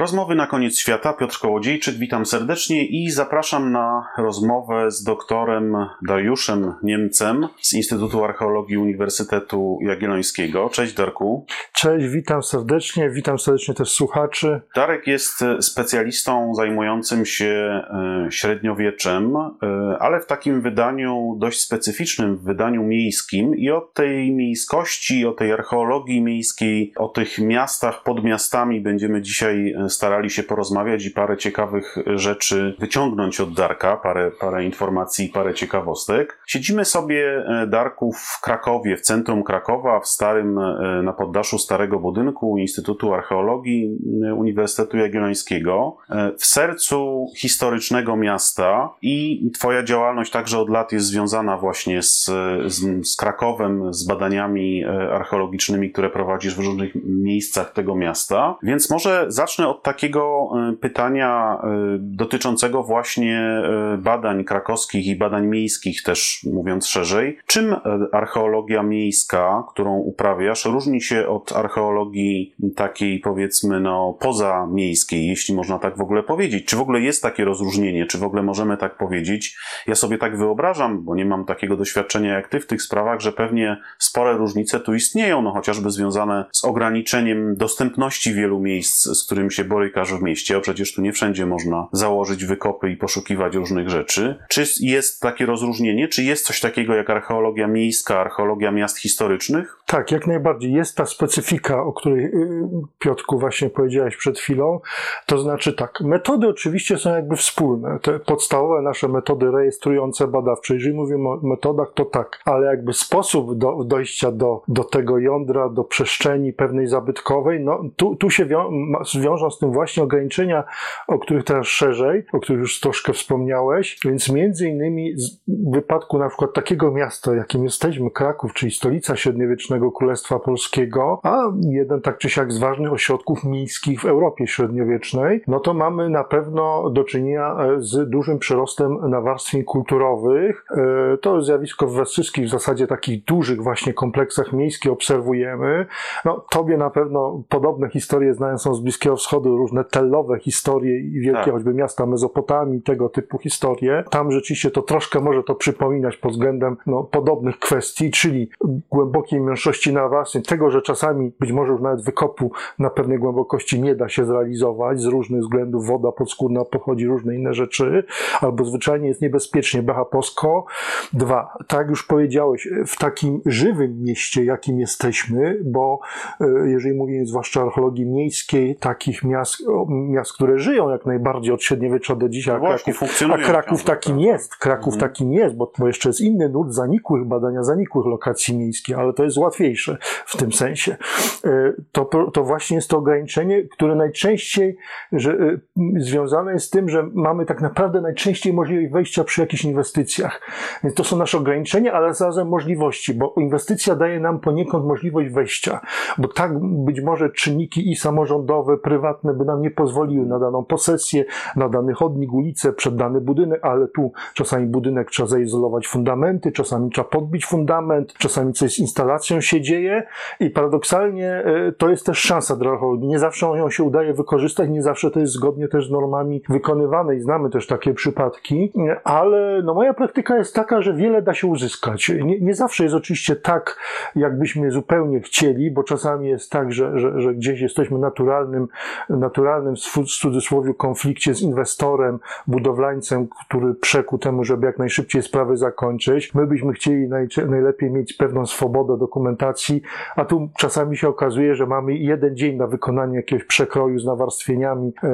Rozmowy na koniec świata. Piotr Kołodziejczyk, witam serdecznie i zapraszam na rozmowę z doktorem Dariuszem Niemcem z Instytutu Archeologii Uniwersytetu Jagiellońskiego. Cześć Darku. Cześć, witam serdecznie, witam serdecznie też słuchaczy. Darek jest specjalistą zajmującym się e, średniowieczem, e, ale w takim wydaniu dość specyficznym, w wydaniu miejskim i o tej miejskości, o tej archeologii miejskiej, o tych miastach pod miastami będziemy dzisiaj e, starali się porozmawiać i parę ciekawych rzeczy wyciągnąć od Darka, parę, parę informacji, parę ciekawostek. Siedzimy sobie, e, Darku, w Krakowie, w centrum Krakowa, w starym, e, na poddaszu starego budynku Instytutu Archeologii e, Uniwersytetu Jagiellońskiego, w sercu historycznego miasta i Twoja działalność także od lat jest związana właśnie z, z, z Krakowem, z badaniami archeologicznymi, które prowadzisz w różnych miejscach tego miasta. Więc może zacznę od takiego e, pytania e, dotyczącego właśnie e, badań krakowskich i badań miejskich, też mówiąc szerzej. Czym archeologia miejska, którą uprawiasz, różni się od archeologii takiej, powiedzmy, no, pozamiejskiej, jeśli można tak w ogóle powiedzieć? Czy w ogóle jest takie rozróżnienie? Czy w ogóle możemy tak powiedzieć? Ja sobie tak wyobrażam, bo nie mam takiego doświadczenia jak ty w tych sprawach, że pewnie spore różnice tu istnieją, no chociażby związane z ograniczeniem dostępności wielu miejsc, z którym się borykasz w mieście, a przecież tu nie wszędzie można założyć wykopy i poszukiwać różnych rzeczy. Czy jest takie rozróżnienie? Czy jest coś takiego jak archeologia miejska, archeologia miast historycznych? Tak, jak najbardziej. Jest ta specyfika, o której y, Piotku właśnie powiedziałeś przed chwilą. To znaczy tak, metody oczywiście są jakby wspólne. Te podstawowe nasze metody rejestrujące, badawcze. Jeżeli mówimy o metodach, to tak, ale jakby sposób do, dojścia do, do tego jądra, do przestrzeni pewnej zabytkowej, no tu, tu się wią wiążą z tym właśnie ograniczenia, o których teraz szerzej, o których już troszkę wspomniałeś. Więc między innymi w wypadku na przykład takiego miasta, jakim jesteśmy, Kraków, czyli stolica średniowiecznego Królestwa Polskiego, a jeden tak czy siak z ważnych ośrodków miejskich w Europie średniowiecznej, no to mamy na pewno do czynienia e, z dużym przyrostem nawarstwień kulturowych. E, to zjawisko we wszystkich w zasadzie takich dużych właśnie kompleksach miejskich obserwujemy. No, tobie na pewno podobne historie znają są z Bliskiego Wschodu, różne telowe historie i wielkie tak. choćby miasta Mezopotamii, tego typu historie. Tam rzeczywiście to troszkę może to przypominać pod względem no, podobnych kwestii, czyli głębokiej mniejszości nawarstwień, tego, że czasami być może już nawet wykopu na pewnej głębokości nie da się zrealizować z różnych względów, woda podskórna pochodzi, różne inne rzeczy, albo zwyczajnie jest niebezpiecznie, Bacha Posko. Dwa, tak już powiedziałeś, w takim żywym mieście, jakim jesteśmy, bo e, jeżeli mówimy zwłaszcza o archeologii miejskiej, takich miast, miast, które żyją jak najbardziej od średniowiecza do dzisiaj, no a Kraków, a Kraków takim tak. jest, Kraków mhm. takim jest, bo, bo jeszcze jest inny nurt zanikłych, badania zanikłych lokacji miejskich, ale to jest łatwiejsze w tym sensie. E, to, to właśnie jest to ograniczenie, które najczęściej że, e, związane jest z tym, że mamy tak naprawdę najczęściej możliwość wejścia przy jakichś inwestycjach. Więc to są nasze ograniczenia, ale zarazem możliwości, bo inwestycja daje nam poniekąd możliwość wejścia, bo tak być może czynniki i samorządowe, prywatne by nam nie pozwoliły na daną posesję, na dany chodnik, ulicę, przed dany budynek, ale tu czasami budynek trzeba zaizolować fundamenty, czasami trzeba podbić fundament, czasami coś z instalacją się dzieje i paradoksalnie e, to jest też szansa dla archeologii. Nie zawsze ją się udaje wykorzystać, nie zawsze to jest zgodnie też z normami wykonywane i znamy też takie przypadki, ale no moja praktyka jest taka, że wiele da się uzyskać. Nie, nie zawsze jest oczywiście tak, jakbyśmy zupełnie chcieli, bo czasami jest tak, że, że, że gdzieś jesteśmy naturalnym naturalnym w cudzysłowie konflikcie z inwestorem, budowlańcem, który przekuł temu, żeby jak najszybciej sprawy zakończyć. My byśmy chcieli najlepiej mieć pewną swobodę dokumentacji, a tu czasami się okazuje, że mamy jeden dzień na wykonanie jakiegoś przekroju z nawarstwieniami e,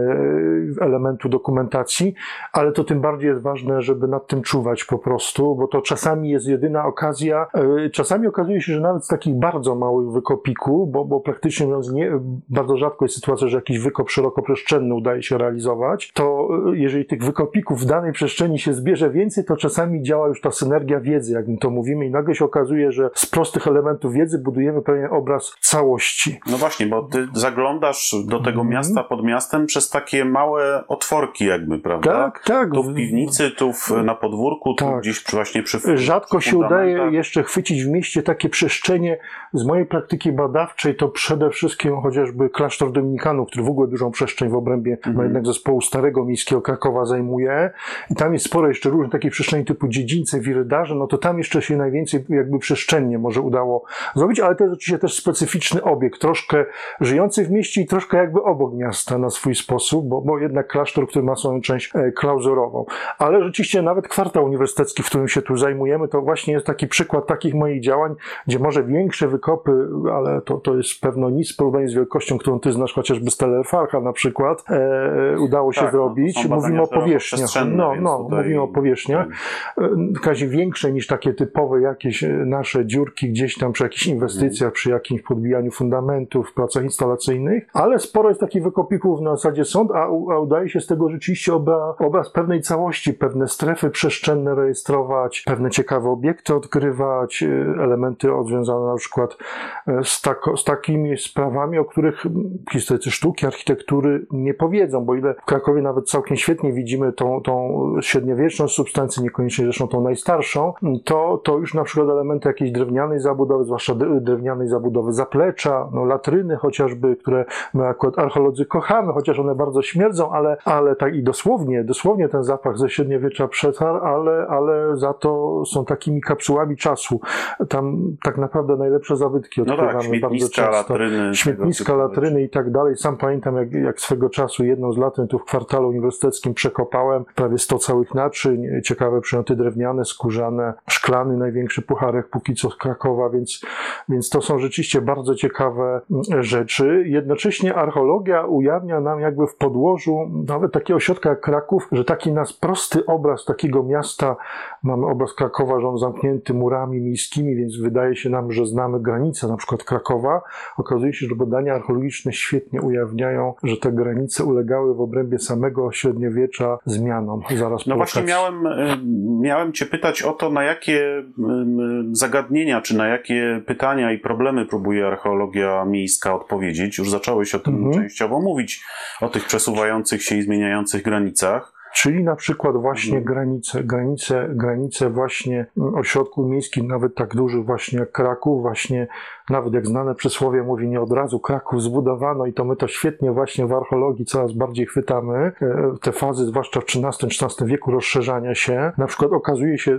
elementu dokumentacji, ale to tym bardziej jest ważne, żeby nad tym czuwać po prostu, bo to czasami jest jedyna okazja. E, czasami okazuje się, że nawet z takich bardzo małych wykopików, bo, bo praktycznie mówiąc, nie, bardzo rzadko jest sytuacja, że jakiś wykop szerokoprzestrzenny udaje się realizować, to e, jeżeli tych wykopików w danej przestrzeni się zbierze więcej, to czasami działa już ta synergia wiedzy, jak my to mówimy, i nagle się okazuje, że z prostych elementów wiedzy budujemy pewien obraz całości. No właśnie, bo ty zaglądasz do tego mm. miasta pod miastem przez takie małe otworki, jakby, prawda? Tak, tak. Tu w piwnicy, tu w, na podwórku, tu tak. gdzieś właśnie przy Rzadko się udaje jeszcze chwycić w mieście takie przestrzenie. Z mojej praktyki badawczej to przede wszystkim chociażby klasztor Dominikanów, który w ogóle ogóle dużą przestrzeń w obrębie no jednak zespołu Starego Miejskiego Krakowa zajmuje. I tam jest sporo jeszcze różnych takich przestrzeni typu dziedzińce, wirydarze, no to tam jeszcze się najwięcej jakby przestrzennie może udało zrobić, ale to jest oczywiście też specyficzny obiekt, troszkę żyjący w mieście i troszkę jakby obok miasta na swój sposób, bo, bo jednak klasztor, który ma swoją część e, klauzurową. Ale rzeczywiście nawet kwartał uniwersytecki, w którym się tu zajmujemy, to właśnie jest taki przykład takich moich działań, gdzie może większe wykopy, ale to, to jest pewno nic w porównaniu z wielkością, którą ty znasz, chociażby Stellerfarcha na przykład, e, udało się Tak, no, zrobić. są mówimy o powierzchniach. No, no, tutaj- mówimy o powierzchniach. tak. E, Kazie większe niż takie typowe jakieś e, nasze dziurki gdzieś tam przy jakichś inwestycjach, przy jakimś podbijaniu fundamentów, pracach instalacyjnych, ale sporo jest takich wykopików na zasadzie sąd, a, a udaje się z tego rzeczywiście obra, obraz pewnej całości, pewne strefy przestrzenne rejestrować, pewne ciekawe obiekty odkrywać, e, elementy związane na przykład e, z, tako, z takimi sprawami, o których historycy sztuki, architektury nie powiedzą, bo ile w Krakowie nawet całkiem świetnie widzimy tą, tą średniowieczną substancję, niekoniecznie zresztą tą najstarszą, to, to już na przykład elementy jakiejś drewnianej zabudowy, zwłaszcza drewnianej zabudowy zaplecza, no latryny chociażby, które my akurat archeolodzy kochamy, chociaż one bardzo śmierdzą, ale, ale tak i dosłownie, dosłownie ten zapach ze średniowiecza przetarł, ale, ale za to są takimi kapsułami czasu. Tam tak naprawdę najlepsze zabytki No odkrywamy tak, bardzo często. latryny. Śmietniska, latryny i tak dalej. Sam pamiętam, jak, jak swego czasu jedną z latryn tu w kwartalu uniwersyteckim przekopałem prawie 100 całych naczyń, ciekawe przedmioty drewniane, skórzane, szklany, największy pucharek póki co z Krakowa, więc, więc to są rzeczywiście bardzo ciekawe mm, rzeczy. Jednocześnie archeologia ujawnia nam jakby w podłożu nawet takiego ośrodka jak Kraków, że taki nas prosty obraz takiego miasta, mamy obraz Krakowa, że on zamknięty murami miejskimi, więc wydaje się nam, że znamy granice na przykład Krakowa. Okazuje się, że badania archeologiczne świetnie ujawniają, że te granice ulegały w obrębie samego średniowiecza zmianom zaraz No właśnie miałem, y, miałem Cię pytać o to, na jakie zagadnienia, czy na jakie pytania i problemy próbuje archeologia miejska odpowiedzieć. Już zacząłeś o tym Mhm. częściowo mówić, o tych przesuwających się i zmieniających granicach. Czyli na przykład właśnie Mhm. granice, granice, granice właśnie mm, ośrodków miejskich, nawet tak dużych właśnie jak Kraków, właśnie nawet jak znane przysłowie mówi, nie od razu Kraków zbudowano i to my to świetnie właśnie w archeologii coraz bardziej chwytamy. E, Te fazy, zwłaszcza w XIII-XIV wieku rozszerzania się. Na przykład okazuje się e,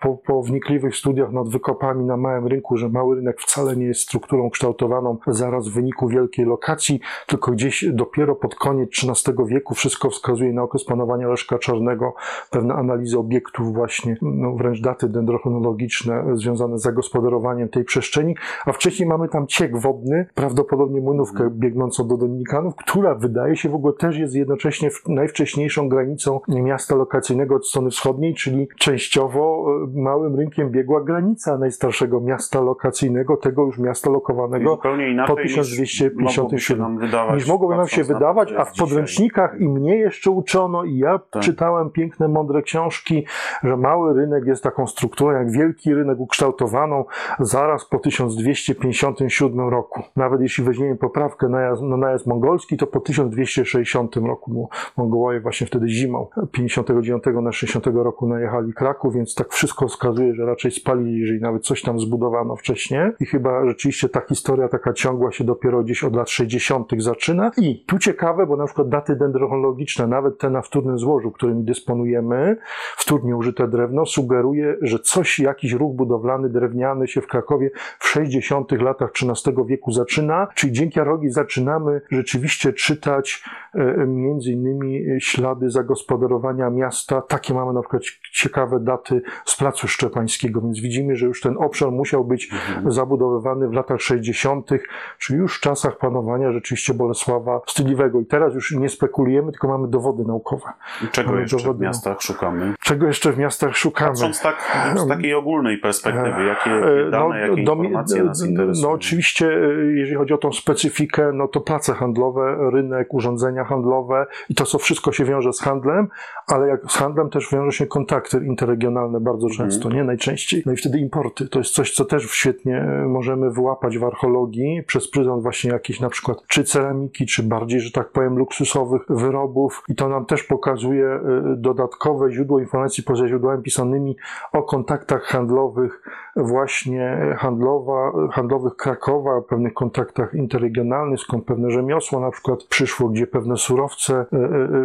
po, po wnikliwych studiach nad wykopami na małym rynku, że mały rynek wcale nie jest strukturą kształtowaną zaraz w wyniku wielkiej lokacji, tylko gdzieś dopiero pod koniec XIII wieku wszystko wskazuje na okres panowania Leszka Czarnego, pewne analizy obiektów właśnie, no wręcz daty dendrochronologiczne związane z zagospodarowaniem tej przestrzeni, a wcześniej mamy tam ciek wodny, prawdopodobnie młynówkę biegnącą do Dominikanów, która wydaje się w ogóle też jest jednocześnie najwcześniejszą granicą miasta lokacyjnego od strony wschodniej, czyli częściowo e, małym rynkiem biegła granica najstarszego miasta lokacyjnego, tego już miasta lokowanego po niż 1257 mogłoby się nam wydawać. niż mogłoby nam się wydawać, a w dzisiaj. podręcznikach i mnie jeszcze uczono i ja Tak. czytałem piękne, mądre książki, że mały rynek jest taką strukturą jak wielki rynek ukształtowaną zaraz po 1257 roku. Nawet jeśli weźmiemy poprawkę na najazd, na najazd mongolski, to po 1260 roku, bo Mongołowie właśnie wtedy zimą 59 na 60 roku najechali Kraków, więc tak wszystko wskazuje, że raczej spalili, jeżeli nawet coś tam zbudowano wcześniej i chyba rzeczywiście ta historia taka ciągła się dopiero gdzieś od lat 60 zaczyna i tu ciekawe, bo na przykład daty dendrochronologiczne, nawet te na wtórnym złożu, którymi dysponujemy, wtórnie użyte drewno, sugeruje, że coś, jakiś ruch budowlany drewniany się w Krakowie w 60 latach XIII wieku zaczyna, czyli dzięki archeologii zaczynamy rzeczywiście czytać e, między innymi e, ślady zagospodarowania miasta. Takie mamy na przykład ciekawe daty z Placu Szczepańskiego, więc widzimy, że już ten obszar musiał być Mhm. zabudowywany w latach 60., czyli już w czasach panowania rzeczywiście Bolesława Wstydliwego. I teraz już nie spekulujemy, tylko mamy dowody naukowe. I Czego Mamy jeszcze w dowody, no. miastach szukamy? Czego jeszcze w miastach szukamy? Patrząc tak z takiej ogólnej perspektywy, jakie E, dane, jakie domi- informacje nas no, interesują? No oczywiście, e, jeżeli chodzi o tą specyfikę, no to place handlowe, rynek, urządzenia handlowe i to, co wszystko się wiąże z handlem, ale jak z handlem też wiąże się kontakty interregionalne bardzo Mhm. często, nie najczęściej. No i wtedy importy. To jest coś, co też świetnie e, możemy wyłapać w archeologii przez pryzmat właśnie jakiejś na przykład czy ceramiki, czy bardziej, że tak powiem, luksusowych wyrobów i to nam też pokazuje e, dodatkowe źródło informacji poza źródłami pisanymi o kontaktach handlowych właśnie handlowa, handlowych Krakowa, pewnych kontaktach interregionalnych, skąd pewne rzemiosło na przykład przyszło, gdzie pewne surowce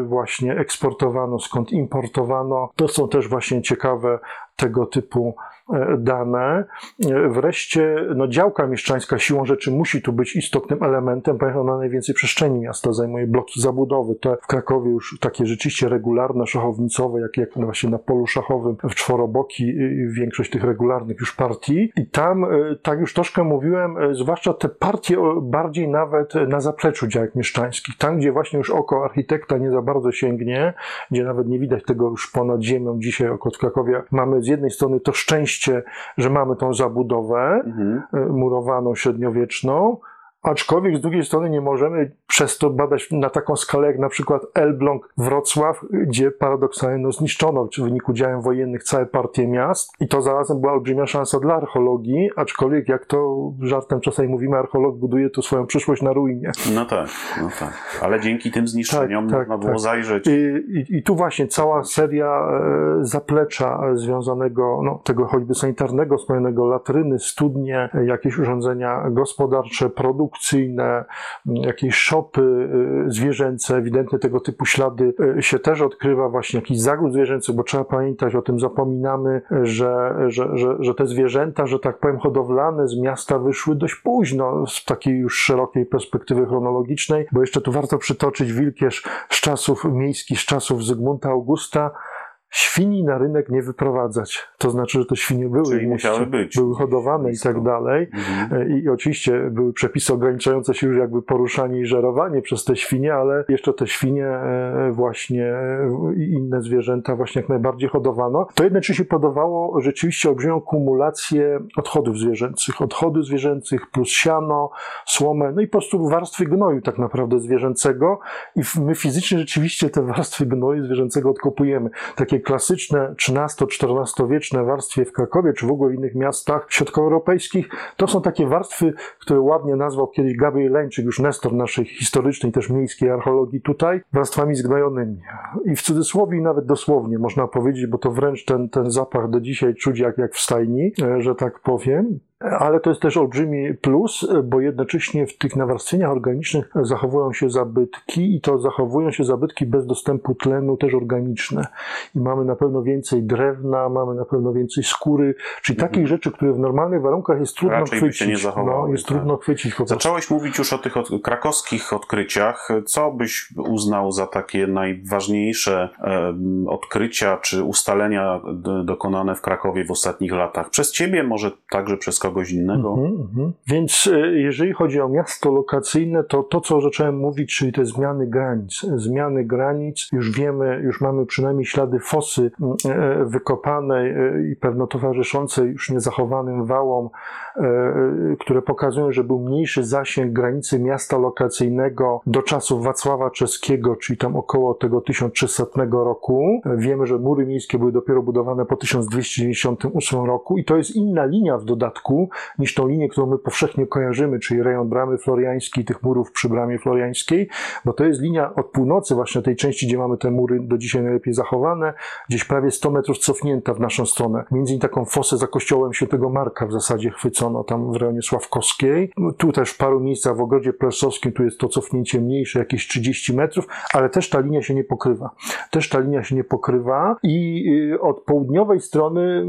właśnie eksportowano, skąd importowano. To są też właśnie ciekawe tego typu e, dane. E, wreszcie no, działka mieszczańska siłą rzeczy musi tu być istotnym elementem, ponieważ ona najwięcej przestrzeni miasta zajmuje, bloki zabudowy. Te w Krakowie już takie rzeczywiście regularne, szachownicowe, jak, jak właśnie na polu szachowym w czworoboki, większość tych regularnych już partii. I tam, e, tak już troszkę mówiłem, zwłaszcza te partie bardziej nawet na zapleczu działek mieszczańskich, tam gdzie właśnie już oko architekta nie za bardzo sięgnie, gdzie nawet nie widać tego już ponad ziemią dzisiaj oko w Krakowie, mamy z jednej strony to szczęście, że mamy tą zabudowę mhm. E, murowaną, średniowieczną, Aczkolwiek z drugiej strony nie możemy przez to badać na taką skalę jak na przykład Elbląg, Wrocław, gdzie paradoksalnie no, zniszczono w wyniku działań wojennych całe partie miast i to zarazem była olbrzymia szansa dla archeologii, aczkolwiek jak to żartem czasami mówimy, archeolog buduje tu swoją przyszłość na ruinie. No tak, no tak. Ale dzięki tym zniszczeniom tak, można tak, było tak. zajrzeć. I, i, I, tu właśnie cała seria e, zaplecza związanego, no, tego choćby sanitarnego, wspomnianego latryny, studnie, jakieś urządzenia gospodarcze, produkt produkcyjne, jakieś szopy y, zwierzęce, ewidentnie tego typu ślady y, się też odkrywa, właśnie jakiś zagród zwierzęcy, bo trzeba pamiętać, o tym zapominamy, że, że, że, że te zwierzęta, że tak powiem, hodowlane z miasta wyszły dość późno z takiej już szerokiej perspektywy chronologicznej, bo jeszcze tu warto przytoczyć Wilkierz z czasów miejskich, z czasów Zygmunta Augusta, świni na rynek nie wyprowadzać. To znaczy, że te świnie były Czyli musiały być. były hodowane i tak dalej. Mhm. E, I oczywiście były przepisy ograniczające się już jakby poruszanie i żerowanie przez te świnie, ale jeszcze te świnie e, właśnie i inne zwierzęta właśnie jak najbardziej hodowano. To jednocześnie podawało rzeczywiście olbrzymią kumulację odchodów zwierzęcych. Odchody zwierzęcych plus siano, słomę, no i po prostu warstwy gnoju tak naprawdę zwierzęcego i my fizycznie rzeczywiście te warstwy gnoju zwierzęcego odkopujemy. Takie klasyczne XIII-XIV wieczne warstwy w Krakowie, czy w ogóle w innych miastach środkowoeuropejskich, to są takie warstwy, które ładnie nazwał kiedyś Gabriel Leńczyk, już nestor naszej historycznej, też miejskiej archeologii tutaj, warstwami zgnojonymi. I w cudzysłowie, nawet dosłownie można powiedzieć, bo to wręcz ten, ten zapach do dzisiaj czuć jak, jak w stajni, e, że tak powiem. Ale to jest też olbrzymi plus, bo jednocześnie w tych nawarstwieniach organicznych zachowują się zabytki i to zachowują się zabytki bez dostępu tlenu też organiczne. I mamy na pewno więcej drewna, mamy na pewno więcej skóry, czyli mhm. takich rzeczy, które w normalnych warunkach jest trudno Raczej chwycić. nie zachowały, no, jest tak. trudno chwycić. Po Zacząłeś mówić już o tych od, krakowskich odkryciach. Co byś uznał za takie najważniejsze e, odkrycia czy ustalenia dokonane w Krakowie w ostatnich latach? Przez ciebie, może także przez kogoś kogoś innego. Mm -hmm. Więc e, jeżeli chodzi o miasto lokacyjne, to to, co zacząłem mówić, czyli te zmiany granic. Zmiany granic, już wiemy, już mamy przynajmniej ślady fosy e, wykopanej e, i pewno towarzyszącej już niezachowanym wałom, które pokazują, że był mniejszy zasięg granicy miasta lokacyjnego do czasów Wacława Czeskiego, czyli tam około tego 1300 roku. Wiemy, że mury miejskie były dopiero budowane po 1298 roku i to jest inna linia w dodatku, niż tą linię, którą my powszechnie kojarzymy, czyli rejon Bramy Floriańskiej, tych murów przy Bramie Floriańskiej, bo to jest linia od północy, właśnie tej części, gdzie mamy te mury do dzisiaj najlepiej zachowane, gdzieś prawie 100 metrów cofnięta w naszą stronę. Między innymi taką fosę za kościołem świętego Marka w zasadzie chwycono tam w rejonie Sławkowskiej. Tu też w paru miejscach w Ogrodzie Plesowskim tu jest to cofnięcie mniejsze, jakieś 30 metrów, ale też ta linia się nie pokrywa. Też ta linia się nie pokrywa i y, od południowej strony y,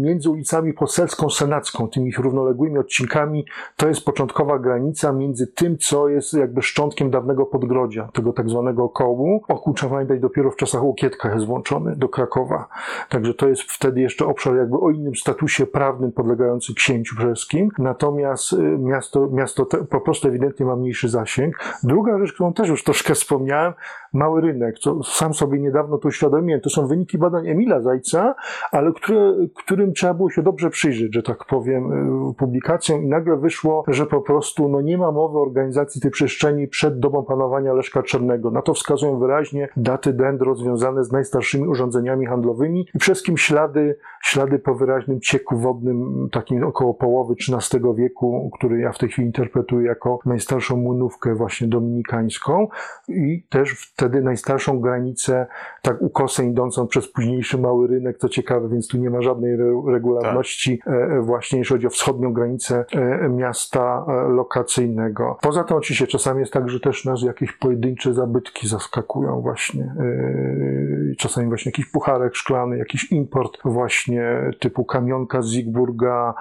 między ulicami Poselską, Senacką tymi ich równoległymi odcinkami, to jest początkowa granica między tym, co jest jakby szczątkiem dawnego podgrodzia, tego tak zwanego kołu. Okuł trzeba dopiero w czasach Łokietka jest włączony do Krakowa. Także to jest wtedy jeszcze obszar jakby o innym statusie prawnym podlegający księciu brzeskim. Natomiast y, miasto, miasto te, po prostu ewidentnie ma mniejszy zasięg. Druga rzecz, którą też już troszkę wspomniałem, mały rynek, co sam sobie niedawno to uświadomiłem. To są wyniki badań Emila Zajca, ale które, którym trzeba było się dobrze przyjrzeć, że tak powiem, y, publikacją i nagle wyszło, że po prostu no, nie ma mowy o organizacji tej przestrzeni przed dobą panowania Leszka Czarnego. Na to wskazują wyraźnie daty dendro związane z najstarszymi urządzeniami handlowymi i wszystkim ślady, ślady po wyraźnym cieku wodnym, takim około połowy XIII wieku, który ja w tej chwili interpretuję jako najstarszą młynówkę właśnie dominikańską i też wtedy najstarszą granicę, tak ukosem idącą przez późniejszy mały rynek, co ciekawe, więc tu nie ma żadnej regularności, tak. właśnie jeśli chodzi o wschodnią granicę miasta lokacyjnego. Poza tym oczywiście czasami jest tak, że też nas jakieś pojedyncze zabytki zaskakują właśnie. Czasami właśnie jakiś pucharek szklany, jakiś import właśnie typu kamionka z Zigburga,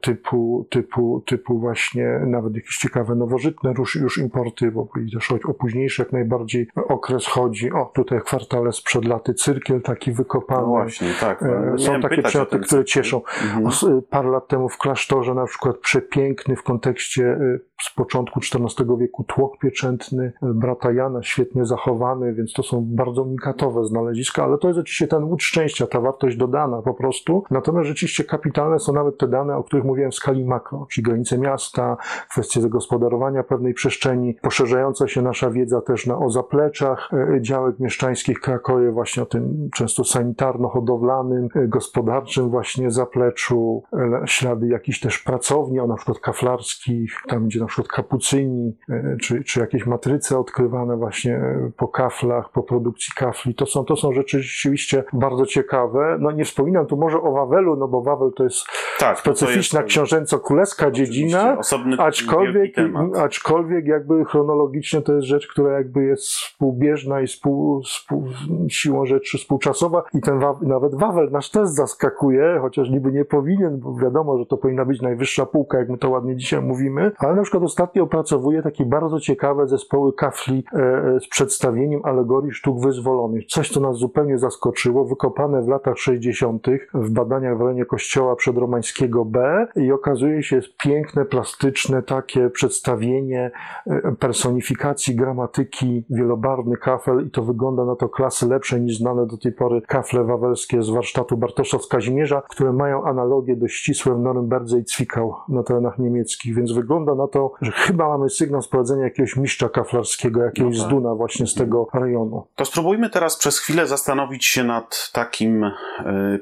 typu, typu, typu właśnie nawet jakieś ciekawe nowożytne już, już importy, bo też o późniejszy jak najbardziej okres chodzi. O, tutaj kwartale sprzed laty cyrkiel taki wykopany. No właśnie, tak. No, Są takie przedmioty, które cieszą. Mhm. Parę lat temu w klasztorze na przykład przepiękny w kontekście z początku XIV wieku tłok pieczętny brata Jana, świetnie zachowany, więc to są bardzo unikatowe znaleziska, ale to jest oczywiście ten łód szczęścia, ta wartość dodana po prostu. Natomiast rzeczywiście kapitalne są nawet te dane, o których mówiłem w skali makro, czyli granice miasta, kwestie zagospodarowania pewnej przestrzeni, poszerzająca się nasza wiedza też na, o zapleczach e, działek mieszczańskich Krakowie, właśnie o tym często sanitarno-hodowlanym, e, gospodarczym właśnie zapleczu, e, ślady jakichś też pracowni, o na przykład kaflarskich, tam gdzie na przykład kapucyni, czy, czy jakieś matryce odkrywane właśnie po kaflach, po produkcji kafli. To są, to są rzeczy rzeczywiście bardzo ciekawe. No nie wspominam tu może o Wawelu, no bo Wawel to jest tak, specyficzna książęco-królewska dziedzina, aczkolwiek, aczkolwiek jakby chronologicznie to jest rzecz, która jakby jest współbieżna i współ, współ, siłą rzeczy współczasowa i ten nawet Wawel nasz też zaskakuje, chociaż niby nie powinien, bo wiadomo, że to powinna być najwyższa półka, jak my to ładnie dzisiaj mówimy, ale na przykład ostatnio opracowuje takie bardzo ciekawe zespoły kafli e, e z przedstawieniem alegorii sztuk wyzwolonych. Coś, co nas zupełnie zaskoczyło, wykopane w latach 60. w badaniach w rejonie kościoła przedromańskiego B i okazuje się jest piękne, plastyczne takie przedstawienie e, personifikacji gramatyki wielobarwny kafel i to wygląda na to klasy lepsze niż znane do tej pory kafle wawelskie z warsztatu Bartosza z Kazimierza, które mają analogie dość ścisłe w Norymberdze i Cwikał na terenach niemieckich, więc wygląda na to, że chyba mamy sygnał sprowadzenia jakiegoś mistrza kaflarskiego, jakiegoś no tak. zduna właśnie z tego rejonu. To spróbujmy teraz przez chwilę zastanowić się nad takim y,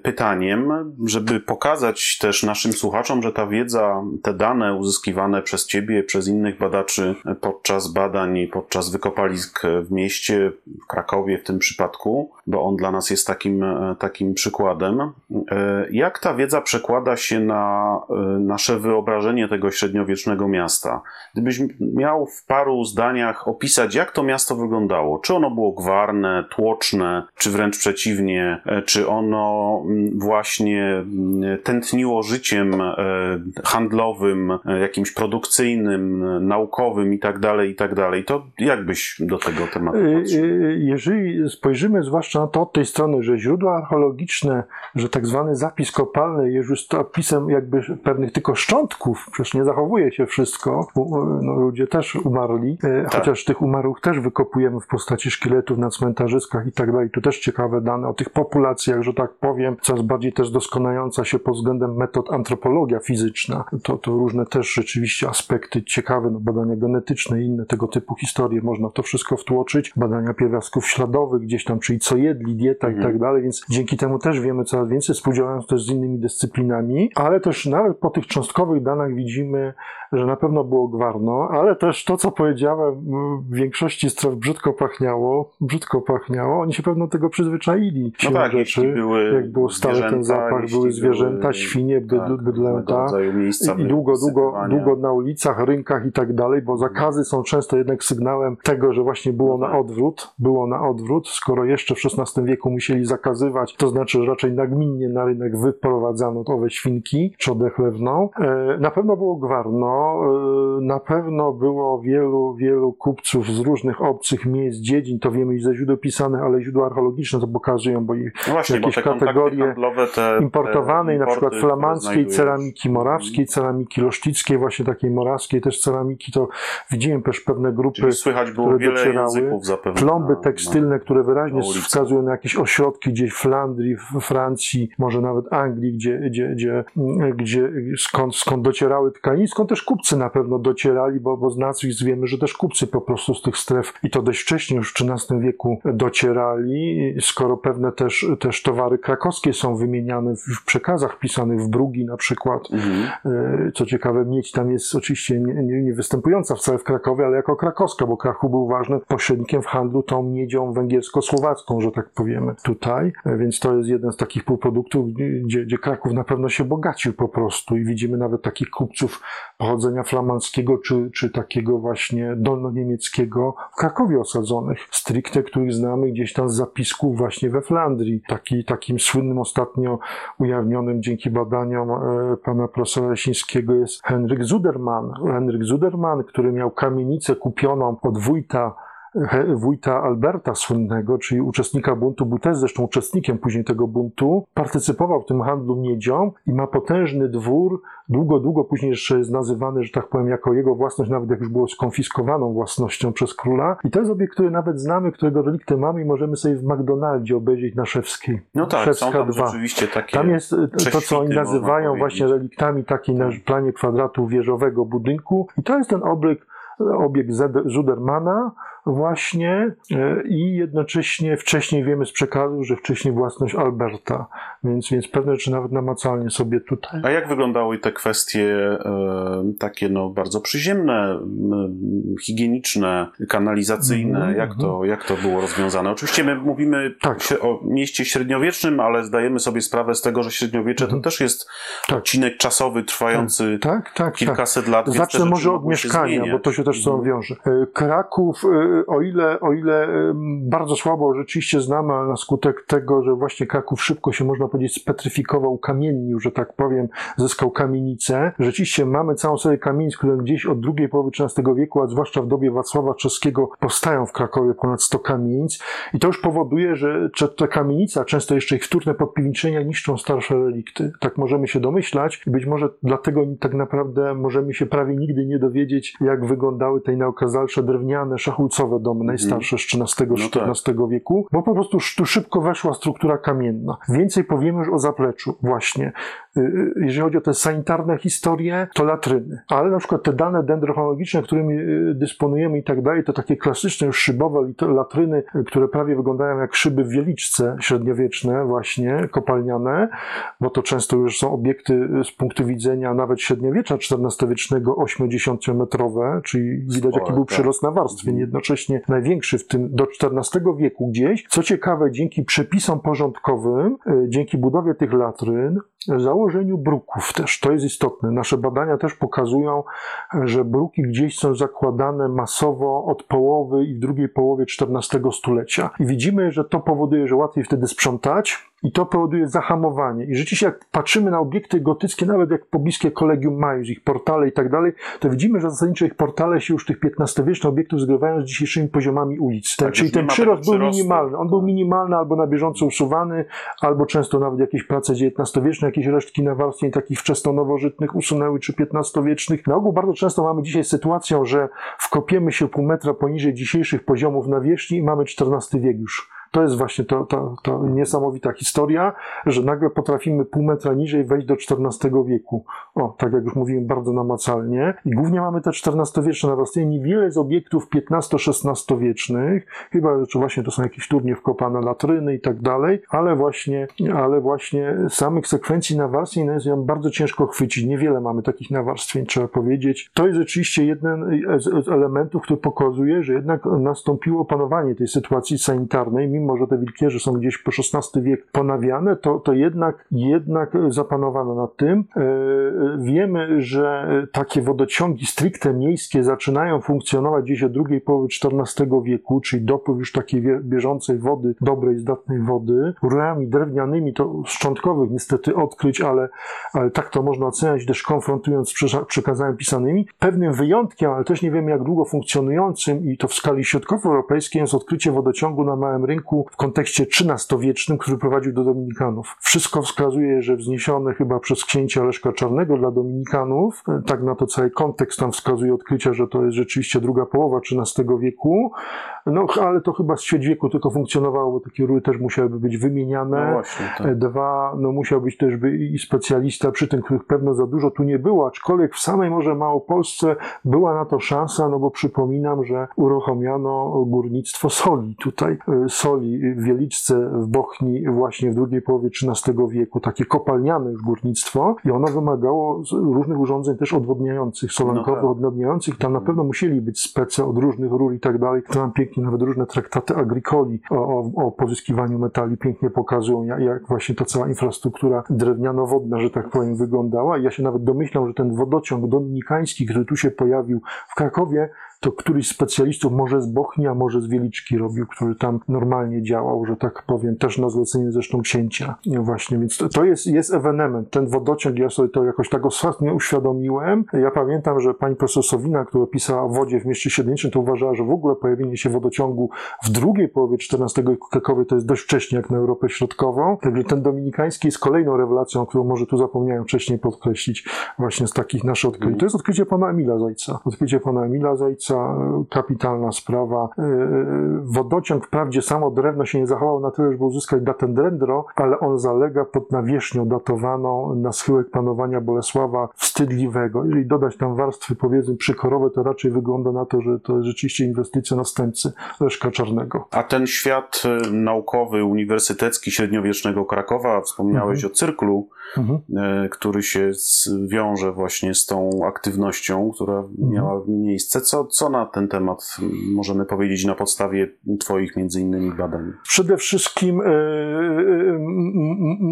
pytaniem, żeby pokazać też naszym słuchaczom, że ta wiedza, te dane uzyskiwane przez Ciebie, przez innych badaczy podczas badań podczas wykopalisk w mieście, w Krakowie w tym przypadku, bo on dla nas jest takim, takim przykładem. E, jak ta wiedza przekłada się na e, nasze wyobrażenie tego średniowiecznego miasta? Gdybyś miał w paru zdaniach opisać, jak to miasto wyglądało, czy ono było gwarne, tłoczne, czy wręcz przeciwnie, e, czy ono mm, właśnie mm, tętniło życiem handlowym, jakimś produkcyjnym, naukowym i tak dalej, i tak dalej, to jak byś do tego tematu patrzył? Jeżeli spojrzymy zwłaszcza na to od tej strony, że źródła archeologiczne, że tak zwany zapis kopalny jest już opisem jakby pewnych tylko szczątków, przecież nie zachowuje się wszystko, no, ludzie też umarli, tak. chociaż tych umarłych też wykopujemy w postaci szkieletów na cmentarzyskach i tak dalej. Tu też ciekawe dane o tych populacjach, że tak powiem, coraz bardziej też doskonająca się pod względem metod antropologia fizyczna. To, to różne też rzeczywiście aspekty ciekawe, no badania genetyczne i inne tego typu historie, można to wszystko wtłoczyć. Badania pierwiastków śladowych gdzieś tam, czyli co jedli, dieta mhm. i tak dalej, więc dzięki temu też wiemy coraz więcej, współdziałając też z innymi dyscyplinami, ale też nawet po tych cząstkowych danych widzimy, że na pewno było gwarno, ale też to, co powiedziałem, w większości stref brzydko pachniało, brzydko pachniało, oni się pewno tego przyzwyczaili. No tak, rzeczy, były jak było stale ten zapach, były zwierzęta, były, świnie, tak, bydlęta i długo, długo, długo na ulicach, rynkach i tak dalej, bo zakazy są często jednak sygnałem tego, że właśnie było no na tak. odwrót, było na odwrót, skoro jeszcze w XVI wieku musieli zakazywać, to znaczy, że raczej nagminnie na rynek wyprowadzano owe świnki, trzodę chlewną. E, na pewno było gwarno, e, na pewno było wielu, wielu kupców z różnych obcych miejsc, dziedzin, to wiemy i ze źródeł pisanych, ale źródła archeologiczne to pokazują, bo ich no właśnie, jakieś bo kategorie te, importowanej, te na przykład flamandzkiej ceramiki morawskiej, ceramiki losztickiej, właśnie takiej morawskiej też ceramiki, to widziałem też pewne grupy, słychać było które wiele docierały, plomby tekstylne, które wyraźnie wskazują na jakieś ośrodki gdzieś w Flandrii, w Francji, może nawet Anglii, gdzie, gdzie, gdzie, gdzie skąd, skąd docierały tkaniny, skąd też kupcy na pewno docierali, bo, bo z nazwisk wiemy, że też kupcy po prostu z tych stref i to dość wcześnie, już w XIII wieku docierali, skoro pewne też, też towary krakowskie są wymieniane w przekazach pisanych w Brugi na przykład. Mhm. E, co ciekawe, miedź tam jest oczywiście nie, nie, nie występująca wcale w Krakowie, ale jako krakowska, bo Kraków był ważnym pośrednikiem w handlu tą miedzią węgiersko-słowacką, że tak powiemy tutaj, e, więc to jest jeden z takich półproduktów, gdzie, gdzie Kraków na pewno się bogacił po prostu i widzimy nawet takich kupców pochodzenia flamandzkiego czy, czy takiego właśnie dolnoniemieckiego w Krakowie osadzonych, stricte, których znamy gdzieś tam z zapisków właśnie we Flandrii. Taki, takim słynnym ostatnio ujawnionym dzięki badaniom e, pana profesora Lesińskiego jest Henryk Zuderman. Henryk Zuderman, który miał kamienicę kupioną od wójta wójta Alberta słynnego, czyli uczestnika buntu, był też zresztą uczestnikiem później tego buntu, partycypował w tym handlu miedzią i ma potężny dwór, długo, długo później jeszcze jest nazywany, że tak powiem, jako jego własność, nawet jak już było skonfiskowaną własnością przez króla. I to jest obiekt, który nawet znamy, którego relikty mamy i możemy sobie w McDonaldzie obejrzeć na Szewskiej. No tak, Szewska są tam 2. rzeczywiście takie Tam jest e, to, co oni nazywają właśnie reliktami takiej na planie kwadratu wieżowego budynku i to jest ten obiekt, obiekt Zudermana, właśnie e, i jednocześnie wcześniej wiemy z przekazu, że wcześniej własność Alberta, więc, więc pewne rzeczy nawet namacalnie sobie tutaj. A jak wyglądały te kwestie e, takie no, bardzo przyziemne, higieniczne, kanalizacyjne? Mm -hmm. jak, to, jak to było rozwiązane? Oczywiście my mówimy tak. o mieście średniowiecznym, ale zdajemy sobie sprawę z tego, że średniowiecze mm -hmm. to mhm. też jest tak. odcinek czasowy trwający tak, tak, tak kilkaset tak. lat. Zacznę może od mieszkania, bo to się też co mhm. wiąże. E, Kraków o ile, o ile bardzo słabo rzeczywiście znamy, ale na skutek tego, że właśnie Kraków szybko się, można powiedzieć, spetryfikował, kamiennił, że tak powiem, zyskał kamienicę. Rzeczywiście mamy całą serię kamienic, które gdzieś od drugiej połowy XIII wieku, a zwłaszcza w dobie Wacława Czeskiego, powstają w Krakowie ponad 100 kamienic i to już powoduje, że te kamienice, a często jeszcze ich wtórne podpiwniczenia niszczą starsze relikty. Tak możemy się domyślać i być może dlatego tak naprawdę możemy się prawie nigdy nie dowiedzieć, jak wyglądały te najokazalsze drewniane, szachulcowe domy mhm. najstarsze z XIII-XIV no tak. wieku, bo po prostu tu szybko weszła struktura kamienna. Więcej powiemy już o zapleczu właśnie. Y, y, jeżeli chodzi o te sanitarne historie, to latryny. Ale na przykład te dane dendrochronologiczne, którymi y, dysponujemy i tak dalej, to takie klasyczne już szybowe latryny, które prawie wyglądają jak szyby w wieliczce średniowieczne właśnie, kopalniane, bo to często już są obiekty z punktu widzenia nawet średniowiecza XIV-wiecznego 8-10 czyli widać jaki był tak. przyrost na warstwie, mhm. jednocześnie największy w tym do XIV wieku gdzieś. Co ciekawe, dzięki przepisom porządkowym, dzięki budowie tych latryn, założeniu bruków też. To jest istotne. Nasze badania też pokazują, że bruki gdzieś są zakładane masowo od połowy i w drugiej połowie XIV stulecia. I widzimy, że to powoduje, że łatwiej wtedy sprzątać, i to powoduje zahamowanie. I rzeczywiście, jak patrzymy na obiekty gotyckie, nawet jak pobliskie Kolegium Majus, ich portale i tak dalej, to widzimy, że zasadniczo ich portale się już tych XV-wiecznych obiektów zgrywają z dzisiejszymi poziomami ulic. Tak, czyli ten przyrost był minimalny. On był minimalny albo na bieżąco usuwany, albo często nawet jakieś prace XIX-wieczne, jakieś resztki nawarstwień takich wczesno-nowożytnych usunęły, czy XV-wiecznych. Na ogół bardzo często mamy dzisiaj sytuację, że wkopiemy się pół metra poniżej dzisiejszych poziomów nawierzchni i mamy XIV wiek już. To jest właśnie to, to, to niesamowita historia, że nagle potrafimy pół metra niżej wejść do XIV wieku. O, tak jak już mówiłem, bardzo namacalnie. I głównie mamy te XIV-wieczne narastanie. Niewiele z obiektów XV-XVI wiecznych, chyba, że właśnie to są jakieś turnie wkopane latryny i tak dalej, ale właśnie, ale właśnie samych sekwencji nawarstwień jest ją bardzo ciężko chwycić. Niewiele mamy takich nawarstwień, trzeba powiedzieć. To jest rzeczywiście jeden z elementów, który pokazuje, że jednak nastąpiło opanowanie tej sytuacji sanitarnej, mimo że te wilkierze są gdzieś po XVI wiek ponawiane, to, to jednak, jednak zapanowano nad tym. E, wiemy, że takie wodociągi stricte miejskie zaczynają funkcjonować gdzieś od drugiej połowy XIV wieku, czyli dopływ już takiej bieżącej wody, dobrej, zdatnej wody, rurami drewnianymi, to szczątkowych niestety odkryć, ale, ale tak to można oceniać, też konfrontując z przekazami pisanymi. Pewnym wyjątkiem, ale też nie wiemy jak długo funkcjonującym i to w skali środkowoeuropejskiej jest odkrycie wodociągu na małym rynku w kontekście XIII-wiecznym, który prowadził do Dominikanów. Wszystko wskazuje, że wzniesione chyba przez księcia Leszka Czarnego dla Dominikanów, tak na to cały kontekst tam wskazuje odkrycia, że to jest rzeczywiście druga połowa XIII wieku, no ale to chyba z ćwierć wieku tylko funkcjonowało, bo takie rury też musiałyby być wymieniane. No właśnie, tak. Dwa, no musiał być też by i specjalista przy tym, których pewno za dużo tu nie było, aczkolwiek w samej może Małopolsce była na to szansa, no bo przypominam, że uruchomiono górnictwo soli tutaj, e, soli w Wieliczce w Bochni właśnie w drugiej połowie XIII wieku, takie kopalniane już górnictwo i ono wymagało różnych urządzeń też odwodniających, solankowych, No tak. odwodniających, tam na pewno musieli być spece od różnych rur i tak dalej, to nam pięknie nawet różne traktaty agricoli o, o, o pozyskiwaniu metali pięknie pokazują, jak, jak właśnie ta cała infrastruktura drewniano-wodna, że tak powiem, wyglądała. I ja się nawet domyślam, że ten wodociąg dominikański, który tu się pojawił w Krakowie, to któryś z specjalistów może z Bochni, a może z Wieliczki robił, który tam normalnie działał, że tak powiem, też na zlecenie zresztą księcia. Właśnie, więc to, to jest, jest ewenement. Ten wodociąg, ja sobie to jakoś tak ostatnio uświadomiłem. Ja pamiętam, że pani profesor Sowina, która pisała o wodzie w mieście średniczym, to uważała, że w ogóle pojawienie się wodociągu w drugiej połowie XIV wieku to jest dość wcześnie jak na Europę Środkową. Także ten dominikański jest kolejną rewelacją, którą może tu zapomniałem wcześniej podkreślić właśnie z takich naszych odkryć. To jest odkrycie pana Emila Zajca. Odkrycie pana Emila Zajca, e, kapitalna sprawa. E, e, Wodociąg wprawdzie samo drewno się nie zachował na tyle, żeby uzyskać datę dendro, ale on zalega pod nawierzchnią datowaną na schyłek panowania Bolesława Wstydliwego. Jeżeli dodać tam warstwy powiedzmy przykorowe, to raczej wygląda na to, że to jest rzeczywiście inwestycja następcy Leszka Czarnego. A ten świat y, naukowy, uniwersytecki średniowiecznego Krakowa, wspomniałeś o cyrklu, Mhm. który się wiąże właśnie z tą aktywnością, która miała miejsce. Co, co na ten temat możemy powiedzieć na podstawie Twoich między innymi badań? Przede wszystkim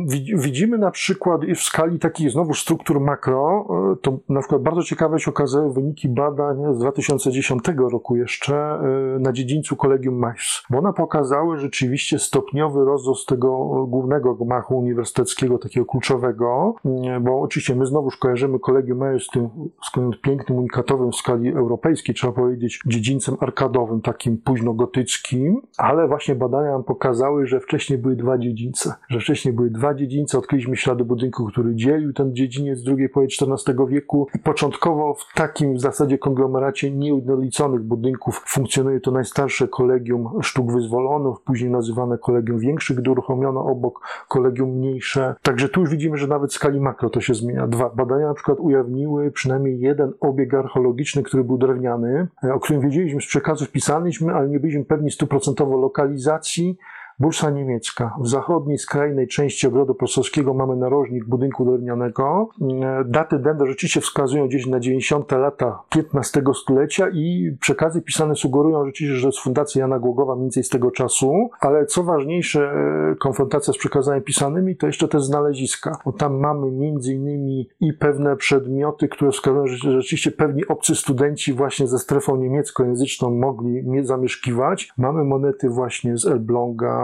widzi- widzimy na przykład w skali takich znowu struktur makro, to na przykład bardzo ciekawe się okazały wyniki badań z 2010 roku jeszcze e, na dziedzińcu Kolegium Majs, bo one pokazały rzeczywiście stopniowy rozrost tego głównego gmachu uniwersyteckiego, takiego kluczowego, nie, bo oczywiście my znowu kojarzymy Kolegium Majs z tym skąd pięknym, unikatowym w skali europejskiej, trzeba powiedzieć, dziedzińcem arkadowym, takim późnogotyckim, ale właśnie badania nam pokazały, że wcześniej były dwa dziedzińce, że wcześniej były dwa dziedzińce, odkryliśmy ślady budynku, który dzielił ten dziedziniec z drugiej połowy XIV wieku i początkowo w takim w zasadzie konglomeracie nieujednoliconych budynków funkcjonuje to najstarsze kolegium sztuk wyzwolonych, później nazywane kolegium większych, gdy uruchomiono obok kolegium mniejsze. Także tu już widzimy, że nawet w skali makro to się zmienia. Dwa badania na przykład ujawniły przynajmniej jeden obieg archeologiczny, który był drewniany, o którym wiedzieliśmy z przekazów, pisaliśmy, ale nie byliśmy pewni stuprocentowo lokalizacji. Bursa niemiecka. W zachodniej, skrajnej części ogrodu profesorskiego mamy narożnik budynku drewnianego. E, Daty dendro rzeczywiście wskazują gdzieś na 90 lata XV stulecia i przekazy pisane sugerują rzeczywiście, że to jest fundacja Jana Głogowa mniej więcej z tego czasu, ale co ważniejsze, e, konfrontacja z przekazami pisanymi to jeszcze te znaleziska, bo tam mamy między innymi i pewne przedmioty, które wskazują, że rzeczywiście pewni obcy studenci właśnie ze strefą niemieckojęzyczną mogli nie zamieszkiwać. Mamy monety właśnie z Elbląga,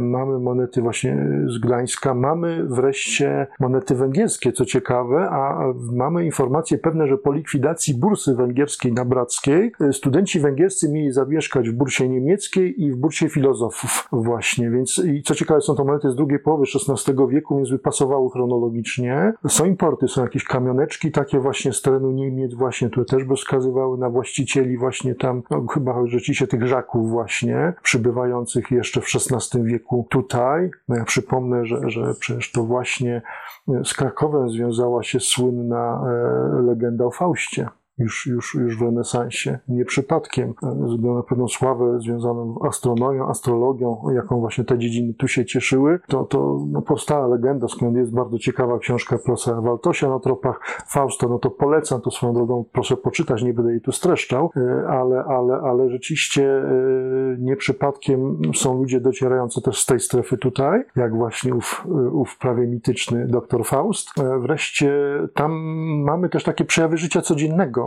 mamy monety właśnie z Gdańska, mamy wreszcie monety węgierskie, co ciekawe, a mamy informacje pewne, że po likwidacji bursy węgierskiej na Brackiej e, studenci węgierscy mieli zamieszkać w bursie niemieckiej i w bursie filozofów właśnie, więc i co ciekawe są to monety z drugiej połowy XVI wieku, więc by pasowały chronologicznie. Są importy, są jakieś kamioneczki takie właśnie z terenu Niemiec właśnie, które też by wskazywały na właścicieli właśnie tam, no, chyba rzeczywiście tych żaków właśnie, przybywających jeszcze w XVI wieku tutaj. No ja przypomnę, że, że przecież to właśnie z Krakowem związała się słynna e, legenda o Faustie. Już, już, już w renesansie. Nie przypadkiem, e, na pewną sławę związaną z astronomią, astrologią, jaką właśnie te dziedziny tu się cieszyły, to, to no, powstała legenda, skąd jest bardzo ciekawa książka profesora Waltosia na tropach Fausta, no to polecam to swoją drogą, proszę poczytać, nie będę jej tu streszczał, e, ale, ale, ale rzeczywiście e, nie przypadkiem są ludzie docierający też z tej strefy tutaj, jak właśnie ów, ów prawie mityczny doktor Faust. Wreszcie tam mamy też takie przejawy życia codziennego,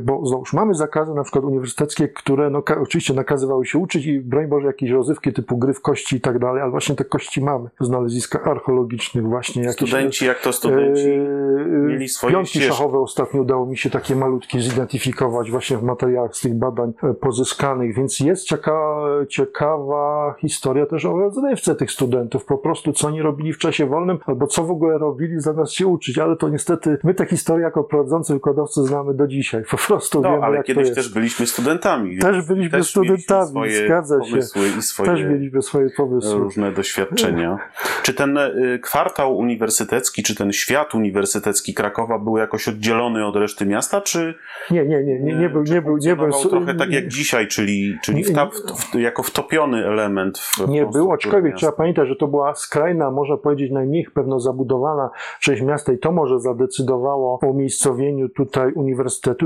bo załóż mamy zakazy na przykład uniwersyteckie, które no, oczywiście nakazywały się uczyć i broń Boże jakieś rozrywki typu gry w kości i tak dalej, ale właśnie te kości mamy. W znaleziskach archeologicznych właśnie jakieś... Studenci, jak to studenci, Eee, mieli swoje Piątki ścieżki. szachowe ostatnio udało mi się takie malutkie zidentyfikować właśnie w materiałach z tych badań e, pozyskanych, więc jest cieka, ciekawa historia też o rozrywce tych studentów, po prostu co oni robili w czasie wolnym, albo co w ogóle robili zamiast się uczyć, ale to niestety my tę historię jako prowadzący wykładowcy znamy do dzisiaj. po prostu no, wiemy, ale jak kiedyś też byliśmy studentami. Też byliśmy też studentami, swoje zgadza się. pomysły i swoje Też mieliśmy swoje pomysły. różne doświadczenia. Czy ten y, kwartał uniwersytecki, czy ten świat uniwersytecki Krakowa był jakoś oddzielony od reszty miasta, czy Nie, nie, nie, nie, nie był, czy nie był, nie był. trochę tak jak dzisiaj, czyli, czyli w, w, jako wtopiony element w Nie strukturę aczkolwiek miasta. trzeba pamiętać, że to była skrajna, można powiedzieć, najmniej pewno zabudowana część miasta i to może zadecydowało o umiejscowieniu tutaj uniwersytetu.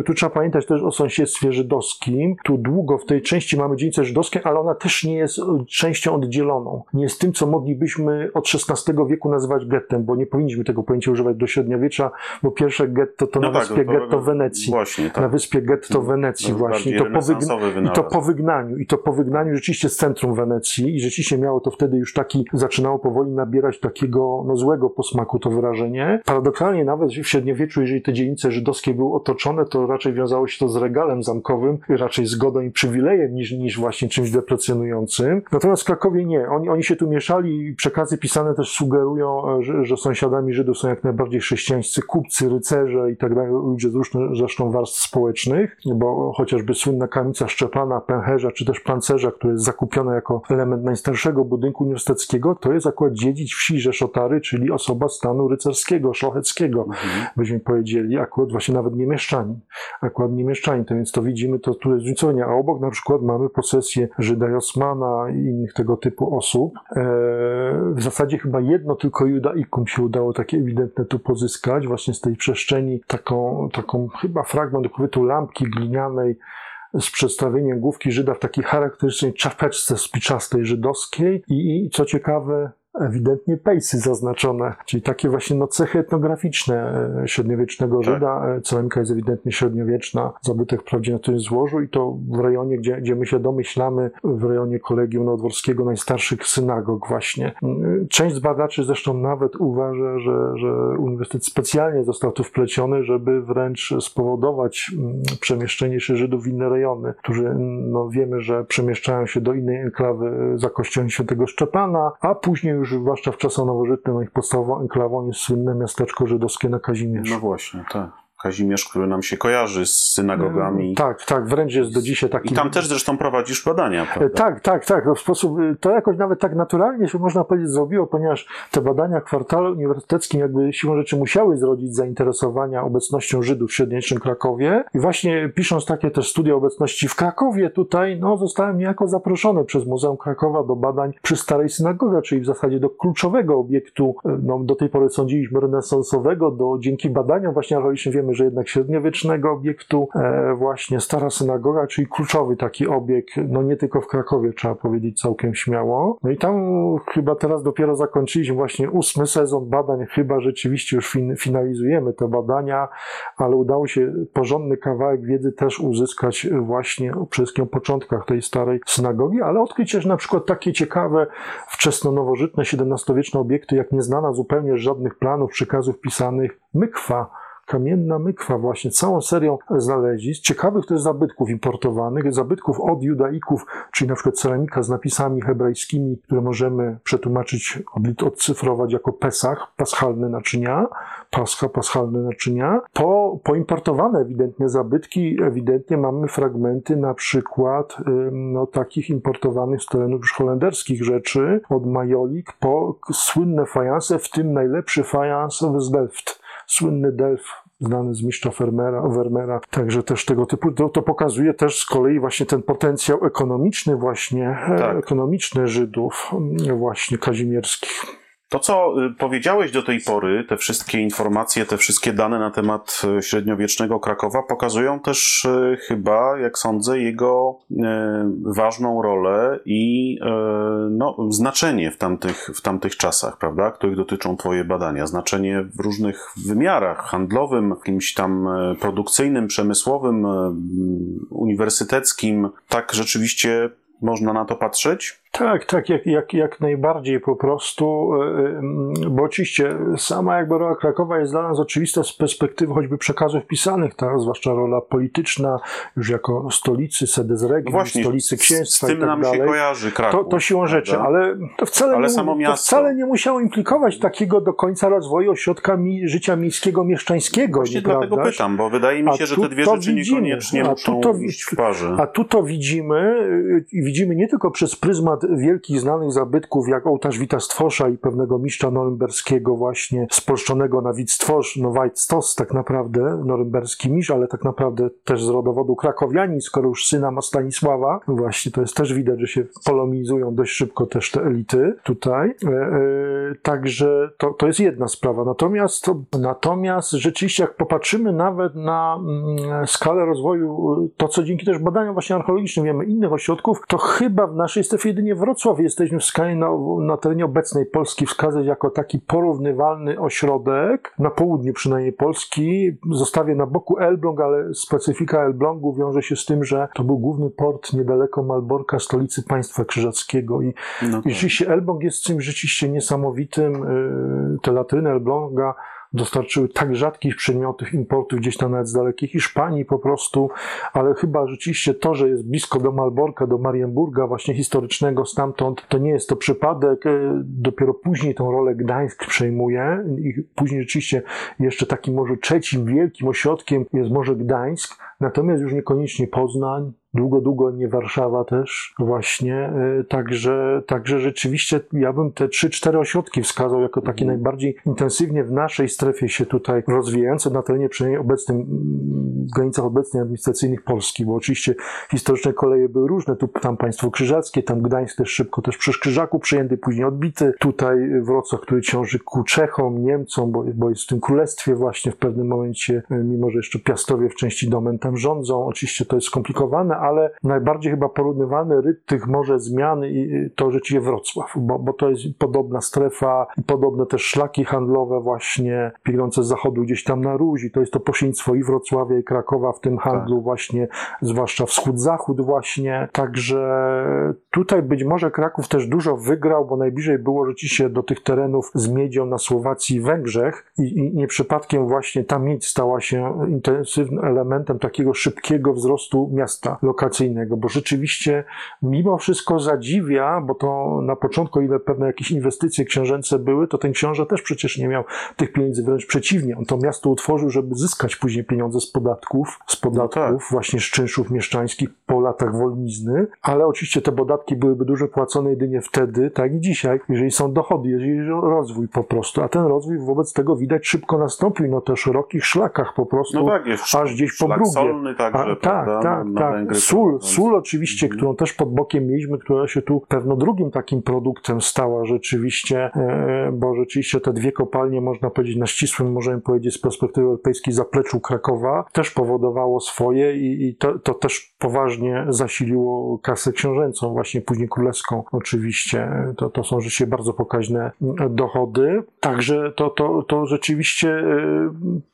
Tu trzeba pamiętać też o sąsiedztwie żydowskim. Tu długo w tej części mamy dzielnicę żydowską, ale ona też nie jest e, częścią oddzieloną. Nie jest tym, co moglibyśmy od XVI wieku nazywać gettem, bo nie powinniśmy tego pojęcia używać do średniowiecza, bo pierwsze getto to na No tak, wyspie to- getto Wenecji. Właśnie, Na tak. wyspie getto Wenecji To jest właśnie. I to, I to po wygnaniu. I to po wygnaniu rzeczywiście z centrum Wenecji. I rzeczywiście miało to wtedy już taki, zaczynało powoli nabierać takiego no, złego posmaku to wyrażenie. Paradoksalnie nawet w średniowieczu, jeżeli te dzielnice żydowskie były otoczone, to raczej wiązało się to z regalem zamkowym, raczej zgodą i przywilejem niż, niż właśnie czymś deprecjonującym. Natomiast w Krakowie nie. Oni, oni się tu mieszali i przekazy pisane też sugerują, e, że, że sąsiadami Żydów są jak najbardziej chrześcijańscy kupcy, rycerze i tak dalej, ludzie z różnych zresztą warstw społecznych, bo chociażby słynna kamienica Szczepana, pęcherza czy też pancerza, która jest zakupiona jako element najstarszego budynku uniwersyteckiego, to jest akurat dziedzic wsi Rzeszotary, czyli osoba stanu rycerskiego, szlacheckiego, Mhm. byśmy powiedzieli, akurat właśnie nawet nie mieszczanin. Akurat nie mieszczanin, to więc to widzimy, to tu jest zróżnicowanie. A obok na przykład mamy posesję Żyda Josmana i innych tego typu osób. Eee, w zasadzie chyba jedno tylko judaikum się udało takie ewidentne tu pozyskać, właśnie z tej przestrzeni, taką, taką chyba fragment ukrytu lampki glinianej, z przedstawieniem główki Żyda w takiej charakterystycznej czapeczce spiczastej żydowskiej i, i co ciekawe, ewidentnie pejsy zaznaczone, czyli takie właśnie no, cechy etnograficzne e, średniowiecznego Tak. Żyda. E, Ceramika jest ewidentnie średniowieczna, zabytek wprawdzie na tym złożu i to w rejonie, gdzie, gdzie my się domyślamy, w rejonie Kolegium Nowodworskiego, najstarszych synagog właśnie. Mm, Część z badaczy zresztą nawet uważa, że, że uniwersytet specjalnie został tu wpleciony, żeby wręcz spowodować mm, przemieszczenie się Żydów w inne rejony, którzy no, wiemy, że przemieszczają się do innej enklawy za kościołem świętego Szczepana, a później już zwłaszcza w czasach nowożytnych no ich podstawową enklawą jest słynne miasteczko żydowskie na Kazimierzu. No właśnie, tak. Kazimierz, który nam się kojarzy z synagogami. Tak, tak, wręcz jest do dzisiaj taki... I tam też zresztą prowadzisz badania, E, prawda? Tak, tak, tak. No w sposób, e, to jakoś nawet tak naturalnie się można powiedzieć zrobiło, ponieważ te badania w kwartale uniwersyteckim jakby siłą rzeczy musiały zrodzić zainteresowania obecnością Żydów w średniowiecznym Krakowie. I właśnie pisząc takie też studia obecności w Krakowie tutaj, no zostałem niejako zaproszony przez Muzeum Krakowa do badań przy Starej Synagodze, czyli w zasadzie do kluczowego obiektu, e, no do tej pory sądziliśmy renesansowego, do dzięki badaniom właśnie archeologicznym wiemy, że jednak średniowiecznego obiektu, e, właśnie Stara Synagoga, czyli kluczowy taki obiekt, no nie tylko w Krakowie, trzeba powiedzieć całkiem śmiało. No i tam chyba teraz dopiero zakończyliśmy właśnie ósmy sezon badań, chyba rzeczywiście już fin finalizujemy te badania, ale udało się porządny kawałek wiedzy też uzyskać właśnie o wszystkim początkach tej starej synagogi, ale odkryć też na przykład takie ciekawe, wczesno-nowożytne, XVII-wieczne obiekty, jak nieznana zupełnie żadnych planów, przekazów pisanych mykwa, kamienna mykwa, właśnie całą serią znalezisk, ciekawych też zabytków importowanych, zabytków od judaików, czyli na przykład ceramika z napisami hebrajskimi, które możemy przetłumaczyć, odcyfrować jako Pesach, paschalne naczynia, pascha, paschalne naczynia, po, poimportowane ewidentnie zabytki, ewidentnie mamy fragmenty na przykład no, takich importowanych z terenów już holenderskich rzeczy, od majolik po słynne fajanse, w tym najlepszy fajans z Delft słynny Delf, znany z mistrza Vermeera, Vermeera, także też tego typu. To, to pokazuje też z kolei właśnie ten potencjał ekonomiczny właśnie, Tak. ekonomiczny Żydów mm, właśnie kazimierskich. To, co y, powiedziałeś do tej pory, te wszystkie informacje, te wszystkie dane na temat y, średniowiecznego Krakowa pokazują też y, chyba, jak sądzę, jego ważną rolę i no, znaczenie w tamtych, w tamtych czasach, prawda, których dotyczą Twoje badania. Znaczenie w różnych wymiarach, handlowym, jakimś tam produkcyjnym, przemysłowym, uniwersyteckim. Tak rzeczywiście można na to patrzeć? Tak, tak, jak, jak, jak najbardziej po prostu, e, e, bo oczywiście sama jakby rola Krakowa jest dla nas oczywista z perspektywy choćby przekazów pisanych, tak, zwłaszcza rola polityczna, już jako stolicy sedes regii, Właśnie, stolicy księstwa z tym i tak nam dalej. się kojarzy Kraków. To, to siłą rzeczy, prawda? ale to wcale, Ale nie, to wcale nie musiało implikować takiego do końca rozwoju ośrodka mi, życia miejskiego, mieszczańskiego. Właśnie dlatego pytam, bo wydaje mi A się, że te dwie rzeczy widzimy. niekoniecznie muszą to- iść w parze. A tu to widzimy, i widzimy nie tylko przez pryzmat wielkich znanych zabytków, jak ołtarz Witastwosza i pewnego mistrza norymberskiego właśnie spolszczonego na Witstwosz, no Weitstos tak naprawdę, norymberski mistrz, ale tak naprawdę też z rodowodu krakowianin, skoro już syna ma Stanisława. Właśnie to jest też widać, że się polomizują dość szybko też te elity tutaj. E, e, Także to, to jest jedna sprawa. Natomiast, natomiast rzeczywiście, jak popatrzymy nawet na mm, skalę rozwoju, to co dzięki też badaniom właśnie archeologicznym wiemy innych ośrodków, to chyba w naszej strefie jedynie Wrocław jesteśmy w skali na, na terenie obecnej Polski wskazać jako taki porównywalny ośrodek, na południu przynajmniej Polski. Zostawię na boku Elbląg, ale specyfika Elblągu wiąże się z tym, że to był główny port niedaleko Malborka, stolicy państwa krzyżackiego i No i tak. rzeczywiście Elbląg jest czymś rzeczywiście niesamowitym. Y, Te latryny Elbląga dostarczyły tak rzadkich przedmiotów importu gdzieś tam nawet z dalekiej Hiszpanii po prostu, ale chyba rzeczywiście to, że jest blisko do Malborka, do Marienburga właśnie historycznego stamtąd, to nie jest to przypadek. Y, Dopiero później tą rolę Gdańsk przejmuje i później rzeczywiście jeszcze takim może trzecim wielkim ośrodkiem jest może Gdańsk, natomiast już niekoniecznie Poznań, Długo, długo nie Warszawa też właśnie, y, także, także rzeczywiście ja bym te trzy, cztery ośrodki wskazał jako takie najbardziej intensywnie w naszej strefie się tutaj rozwijające na terenie przynajmniej obecnym, w granicach obecnych administracyjnych Polski, bo oczywiście historyczne koleje były różne, tu tam państwo krzyżackie, tam Gdańsk też szybko też przez Krzyżaku przyjęty, później odbity, tutaj Wrocław, który ciąży ku Czechom, Niemcom, bo, bo jest w tym królestwie właśnie w pewnym momencie, y, mimo że jeszcze Piastowie w części domen tam rządzą, oczywiście to jest skomplikowane, ale najbardziej chyba porównywalny rytm tych może zmian i to rzeczywiście Wrocław, bo, bo to jest podobna strefa podobne też szlaki handlowe właśnie biegnące z zachodu gdzieś tam na Ruś i to jest to pośrednictwo i Wrocławia i Krakowa w tym handlu właśnie, zwłaszcza wschód-zachód właśnie, także tutaj być może Kraków też dużo wygrał, bo najbliżej było rzeczywiście do tych terenów z miedzią na Słowacji i Węgrzech i, i nie przypadkiem właśnie ta miedź stała się intensywnym elementem takiego szybkiego wzrostu miasta lokacyjnego, bo rzeczywiście mimo wszystko zadziwia, bo to na początku, ile pewne jakieś inwestycje książęce były, to ten książę też przecież nie miał tych pieniędzy, wręcz przeciwnie. On to miasto utworzył, żeby zyskać później pieniądze z podatków, z podatków właśnie z czynszów mieszczańskich po latach wolnizny, ale oczywiście te podatki byłyby dużo płacone jedynie wtedy, tak i dzisiaj, jeżeli są dochody, jeżeli jest rozwój po prostu, a ten rozwój wobec tego widać szybko nastąpił na te szerokich szlakach po prostu, No tak, aż gdzieś po Brugie. solny także, A, tak, tak, tak. Sól, prowadząc. sól oczywiście, Mhm. którą też pod bokiem mieliśmy, która się tu pewno drugim takim produktem stała rzeczywiście, e, bo rzeczywiście te dwie kopalnie, można powiedzieć, na ścisłym, możemy powiedzieć, z perspektywy europejskiej zapleczu Krakowa, też powodowało swoje i, i to, to też poważnie zasiliło kasę książęcą, właśnie później królewską oczywiście. To, to są rzeczywiście bardzo pokaźne mm, dochody. Także to, to, to rzeczywiście e,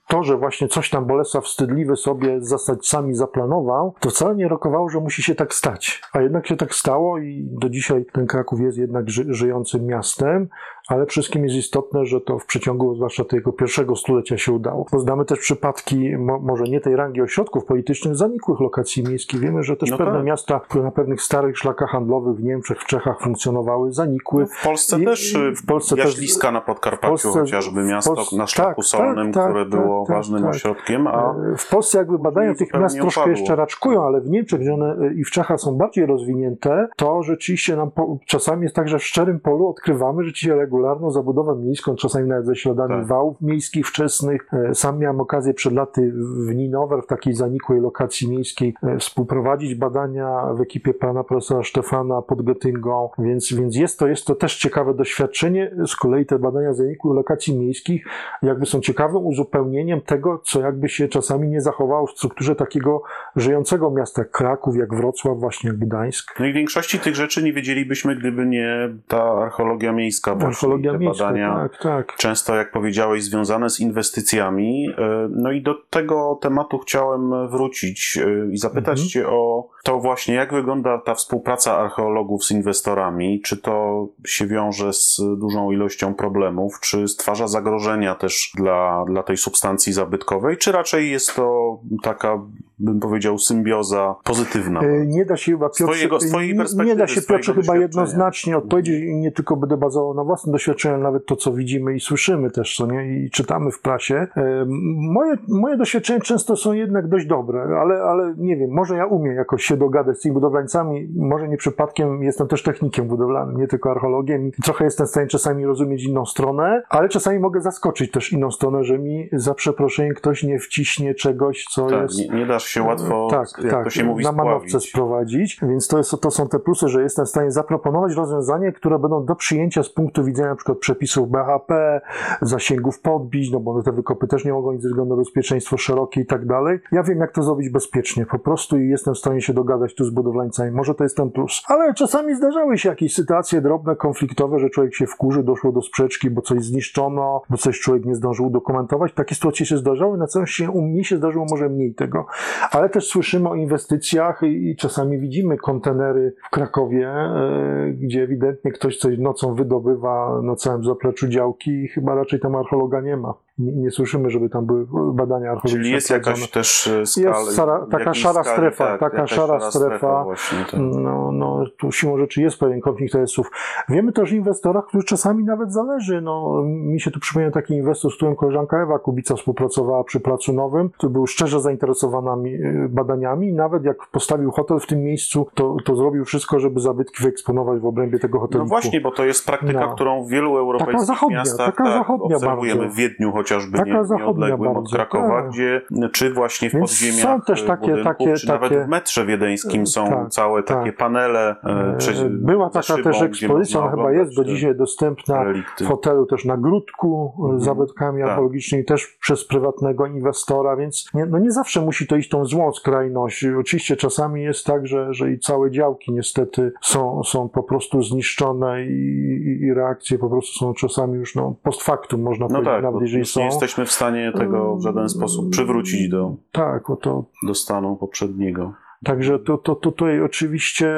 to, że właśnie coś tam Bolesław wstydliwy sobie z zasadźcami zaplanował, to wcale nie rokowało, że musi się tak stać. A jednak się tak stało i do dzisiaj ten Kraków jest jednak ży żyjącym miastem, ale wszystkim jest istotne, że to w przeciągu zwłaszcza tego pierwszego stulecia się udało. Bo znamy też przypadki, mo może nie tej rangi ośrodków politycznych, zanikłych lokacji miejskich. Wiemy, że też No pewne tak. miasta, które na pewnych starych szlakach handlowych w Niemczech, w Czechach funkcjonowały, zanikły. W Polsce I- też, y, w Polsce też- Jaśliska na Podkarpaciu, Polsce- chociażby miasto Polsce- na szlaku tak, solnym, tak, które tak, było tak, ważnym tak. ośrodkiem, a W Polsce jakby badania tych miast troszkę upadło. jeszcze raczkują, ale w Niemczech, gdzie one y, i w Czechach są bardziej rozwinięte, to rzeczywiście nam po, czasami jest tak, że w szczerym polu odkrywamy rzeczywiście regularną zabudowę miejską, czasami nawet ze śladami Tak. wałów miejskich wczesnych. E, Sam miałem okazję przed laty w Ninower, w takiej zanikłej lokacji miejskiej, e, współprowadzić badania w ekipie pana profesora Stefana pod Gotyngą, więc, więc jest, to, jest to też ciekawe doświadczenie. Z kolei te badania zanikłych lokacji miejskich jakby są ciekawym uzupełnieniem tego, co jakby się czasami nie zachowało w strukturze takiego żyjącego miasta jak Kraków, jak Wrocław, właśnie jak Gdańsk. No i większości tych rzeczy nie wiedzielibyśmy, gdyby nie ta archeologia miejska. Właśnie, Archeologia te badania, tak, tak. często, jak powiedziałeś, związane z inwestycjami. E, No i do tego tematu chciałem wrócić e, i zapytać Mhm. Cię o to właśnie, jak wygląda ta współpraca archeologów z inwestorami? Czy to się wiąże z dużą ilością problemów? Czy stwarza zagrożenia też dla, dla tej substancji zabytkowej? Czy raczej jest to taka, bym powiedział, symbioza pozytywna? E, Nie da się chyba Piotrze, Swojego- swojej nie- nie perspektywy, da się Piotrze chyba jednoznacznie odpowiedzieć i nie tylko będę bazował na własnym doświadczeniu, ale nawet to, co widzimy i słyszymy też, co nie, i czytamy w prasie. E, Moje, moje doświadczenia często są jednak dość dobre, ale, ale nie wiem, może ja umiem jakoś się dogadać z tymi budowlańcami, może nie przypadkiem jestem też technikiem budowlanym, nie tylko archeologiem trochę jestem w stanie czasami rozumieć inną stronę, ale czasami mogę zaskoczyć też inną stronę, że mi za przeproszeniem ktoś nie wciśnie czegoś, co tak, jest... nie, nie dasz się łatwo, tak, jak tak, to się mówi, na manowce spławić. sprowadzić. Więc to, jest, to są te plusy, że jestem w stanie zaproponować rozwiązanie, które będą do przyjęcia z punktu widzenia na przykład przepisów BHP, zasięgów podbić, no bo te wykopy też nie mogą nic ze względu na bezpieczeństwo szerokie i tak dalej. Ja wiem, jak to zrobić bezpiecznie po prostu i jestem w stanie się dogadać tu z budowlańcami. Może to jest ten plus. Ale czasami zdarzały się jakieś sytuacje drobne, konfliktowe, że człowiek się wkurzy, doszło do sprzeczki, bo coś zniszczono, bo coś człowiek nie zdążył udokumentować. Takie sytuacje się zdarzały, na całym się u mnie się zdarzyło może mniej tego. Ale też słyszymy o inwestycjach i, i czasami widzimy kontenery w Krakowie, e, gdzie ewidentnie ktoś coś nocą wydobywa na całym zapleczu działki i chyba raczej tam archeologa nie ma. Nie, nie słyszymy, żeby tam były badania archeologiczne. Czyli jest jakaś też e, skala. Jest szara- taka szara skali, strefa, tak, taka szara strefa. właśnie, tak. No, no, tu siłą rzeczy jest pewien konflikt interesów. Wiemy też o inwestorach, którzy czasami nawet zależy. No, mi się tu przypomina taki inwestor, z którym koleżanka Ewa Kubica współpracowała przy Placu Nowym, który był szczerze zainteresowany y, badaniami. Nawet jak postawił hotel w tym miejscu, to, to zrobił wszystko, żeby zabytki wyeksponować w obrębie tego hotelu. No właśnie, bo to jest praktyka, No. którą w wielu europejskich zachodnia, miastach taka tak, zachodnia obserwujemy bardzo. w Wiedniu chociażby, Taka nie, zachodnia nieodległym od bardzo, Krakowa, tak. gdzie czy właśnie w Więc podziemiach są też e, takie- budynków, takie- czy takie- nawet w metrze wiedeńskim są tak, całe tak. takie panele. e, E, Była taka szybą, też ekspozycja, ona chyba jest do dzisiaj dostępna relikty. w hotelu też na Grudku e, Mhm. z zabytkami Tak. archeologicznymi, też przez prywatnego inwestora, więc nie, no nie zawsze musi to iść tą złą skrajność. Oczywiście czasami jest tak, że, że i całe działki niestety są, są po prostu zniszczone i, i, i reakcje po prostu są czasami już no, post factum, można No powiedzieć, tak, nawet jeżeli są. nie jesteśmy w stanie tego w żaden sposób przywrócić do, Tak, to, do stanu poprzedniego. Także to, to, to tutaj oczywiście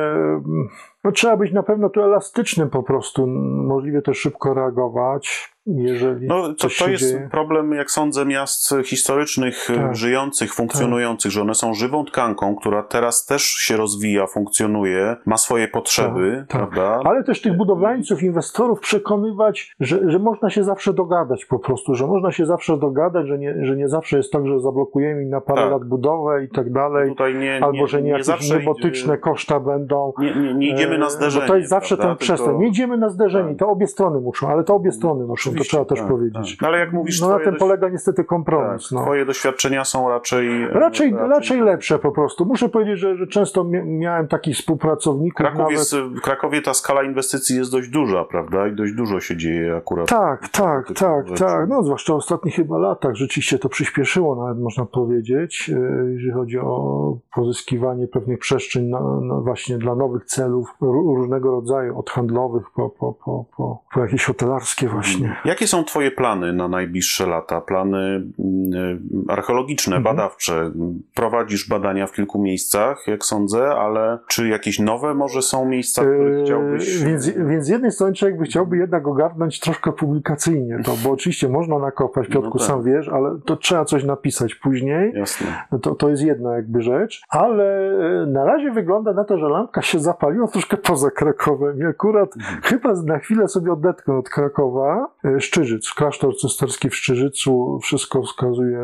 no, trzeba być na pewno tu elastycznym po prostu, możliwie też szybko reagować, jeżeli No, to, to jest dzieje. problem, jak sądzę, miast historycznych, Tak. żyjących, funkcjonujących, że one są żywą tkanką, która teraz też się rozwija, funkcjonuje, ma swoje potrzeby, Tak, tak. prawda? Ale też tych budowlańców, inwestorów przekonywać, że, że można się zawsze dogadać po prostu, że można się zawsze dogadać, że nie, że nie zawsze jest tak, że zablokujemy im na parę Tak. lat budowę i tak dalej, Tutaj nie, albo nie, że nie, jakieś zawsze niebotyczne koszta będą. Nie, nie, nie idziemy na E, zderzenie. Bo to jest zawsze prawda? ten przestań. Tylko- Nie idziemy na zderzenie. Tak. To obie strony muszą, ale to obie strony muszą, to Oczywiście, trzeba też tak, powiedzieć. tak. No, ale jak mówisz, No na tym dość- polega niestety kompromis. tak, no. Twoje doświadczenia są raczej... Raczej, raczej lepsze po prostu. Muszę powiedzieć, że, że często mia- miałem takich współpracowników Kraków nawet. jest, w Krakowie ta skala inwestycji jest dość duża, prawda? I dość dużo się dzieje akurat. Tak, tak, tak, rzeczy. tak. No zwłaszcza w ostatnich chyba latach rzeczywiście to przyspieszyło, nawet można powiedzieć, e, jeżeli chodzi o pozyskiwanie pewnych przestrzeń na, na właśnie dla nowych celów różnego rodzaju, od handlowych po, po, po, po, po jakieś hotelarskie właśnie. Jakie są Twoje plany na najbliższe lata? Plany mm, archeologiczne, Mhm. badawcze? Prowadzisz badania w kilku miejscach, jak sądzę, ale czy jakieś nowe może są miejsca, w których Eee, chciałbyś... Więc, więc z jednej strony człowiek by chciałby jednak ogarnąć troszkę publikacyjnie to, bo oczywiście można nakopać, Piotrku, No tak. sam wiesz, ale to trzeba coś napisać później. Jasne. To, to jest jedna jakby rzecz, ale e, na razie wygląda na to, że lampka się zapaliła troszkę poza Krakowem i akurat Mhm. chyba na chwilę sobie odetchnę od Krakowa. E, Szczyżyc, klasztor cysterski w Szczyżycu, wszystko wskazuje,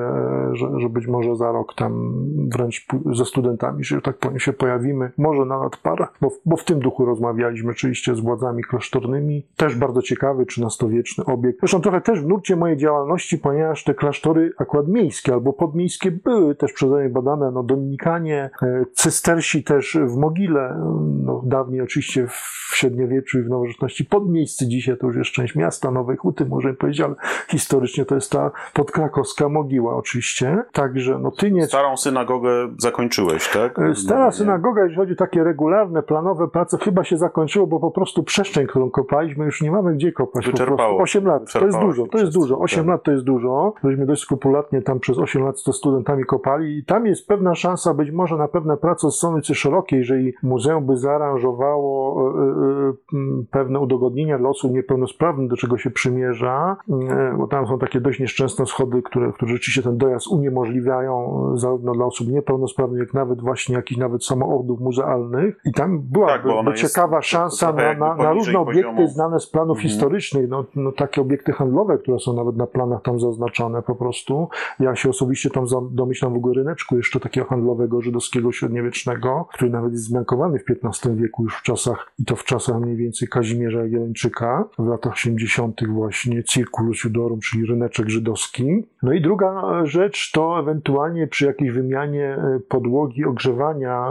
że, że być może za rok tam wręcz ze studentami, że tak powiem, się pojawimy, może nawet parę, bo, w- bo w tym duchu rozmawialiśmy oczywiście z władzami klasztornymi. Też bardzo ciekawy, XIII-wieczny obiekt. Zresztą trochę też w nurcie mojej działalności, ponieważ te klasztory akurat miejskie albo podmiejskie były też przeze mnie badane, no Dominikanie, e, cystersi też w Mogile, no dawniej dawniej oczywiście w średniowieczu i w nowożytności podmiejscy, dzisiaj to już jest część miasta, Nowej Huty, możemy powiedzieć, ale historycznie to jest ta podkrakowska mogiła oczywiście. Także no Tyniec... Starą synagogę zakończyłeś, tak? E, stara synagoga, jeżeli chodzi o takie regularne, planowe prace, chyba się zakończyło, bo po prostu przestrzeń, którą kopaliśmy, już nie mamy gdzie kopać. Wyczerpało. Po prostu 8 lat, to jest dużo, to jest dużo. 8 tak. lat to jest dużo. Żeśmy dość skrupulatnie tam przez 8 lat to studentami kopali i tam jest pewna szansa być może na pewne prace z strony szerokiej, jeżeli muzeum by zaaranżowało e, e, pewne udogodnienia dla osób niepełnosprawnych, do czego się przymierza, e, bo tam są takie dość nieszczęsne schody, które, które rzeczywiście ten dojazd uniemożliwiają zarówno dla osób niepełnosprawnych, jak nawet właśnie jakichś nawet samochodów muzealnych. I tam byłaby Tak, jest ciekawa szansa na, na, na różne obiekty poziomu. znane z planów Mhm. historycznych, no, no takie obiekty handlowe, które są nawet na planach tam zaznaczone po prostu. Ja się osobiście tam domyślam w ogóle ryneczku jeszcze takiego handlowego żydowskiego średniowiecznego, który nawet jest zmiankowany w XV wieku już w czasach, i to w czasach mniej więcej Kazimierza Jagiellończyka, w latach 80. właśnie Circulus Judorum, czyli ryneczek żydowski. No i druga rzecz to ewentualnie przy jakiejś wymianie e, podłogi ogrzewania,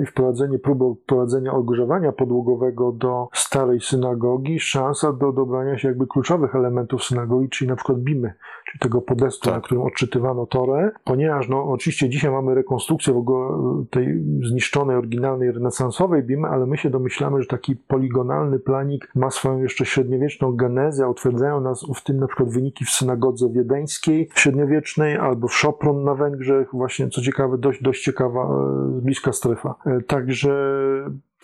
e, wprowadzenie, próby wprowadzenia ogrzewania podłogowego do starej synagogi, szansa do dobrania się jakby kluczowych elementów synagogi, czyli na przykład bimy, czyli tego podestu, Tak. na którym odczytywano Torę, ponieważ no oczywiście dzisiaj mamy rekonstrukcję w ogóle e, tej zniszczonej, oryginalnej, renesansowej bimy, ale my się domyślamy, że taki poligonalny planik ma swoją jeszcze średniowieczną genezę, a utwierdzają nas w tym na przykład wyniki w synagodze wiedeńskiej średniowiecznej albo w Sopron na Węgrzech, właśnie co ciekawe, dość, dość ciekawa, e, bliska strefa. E, Także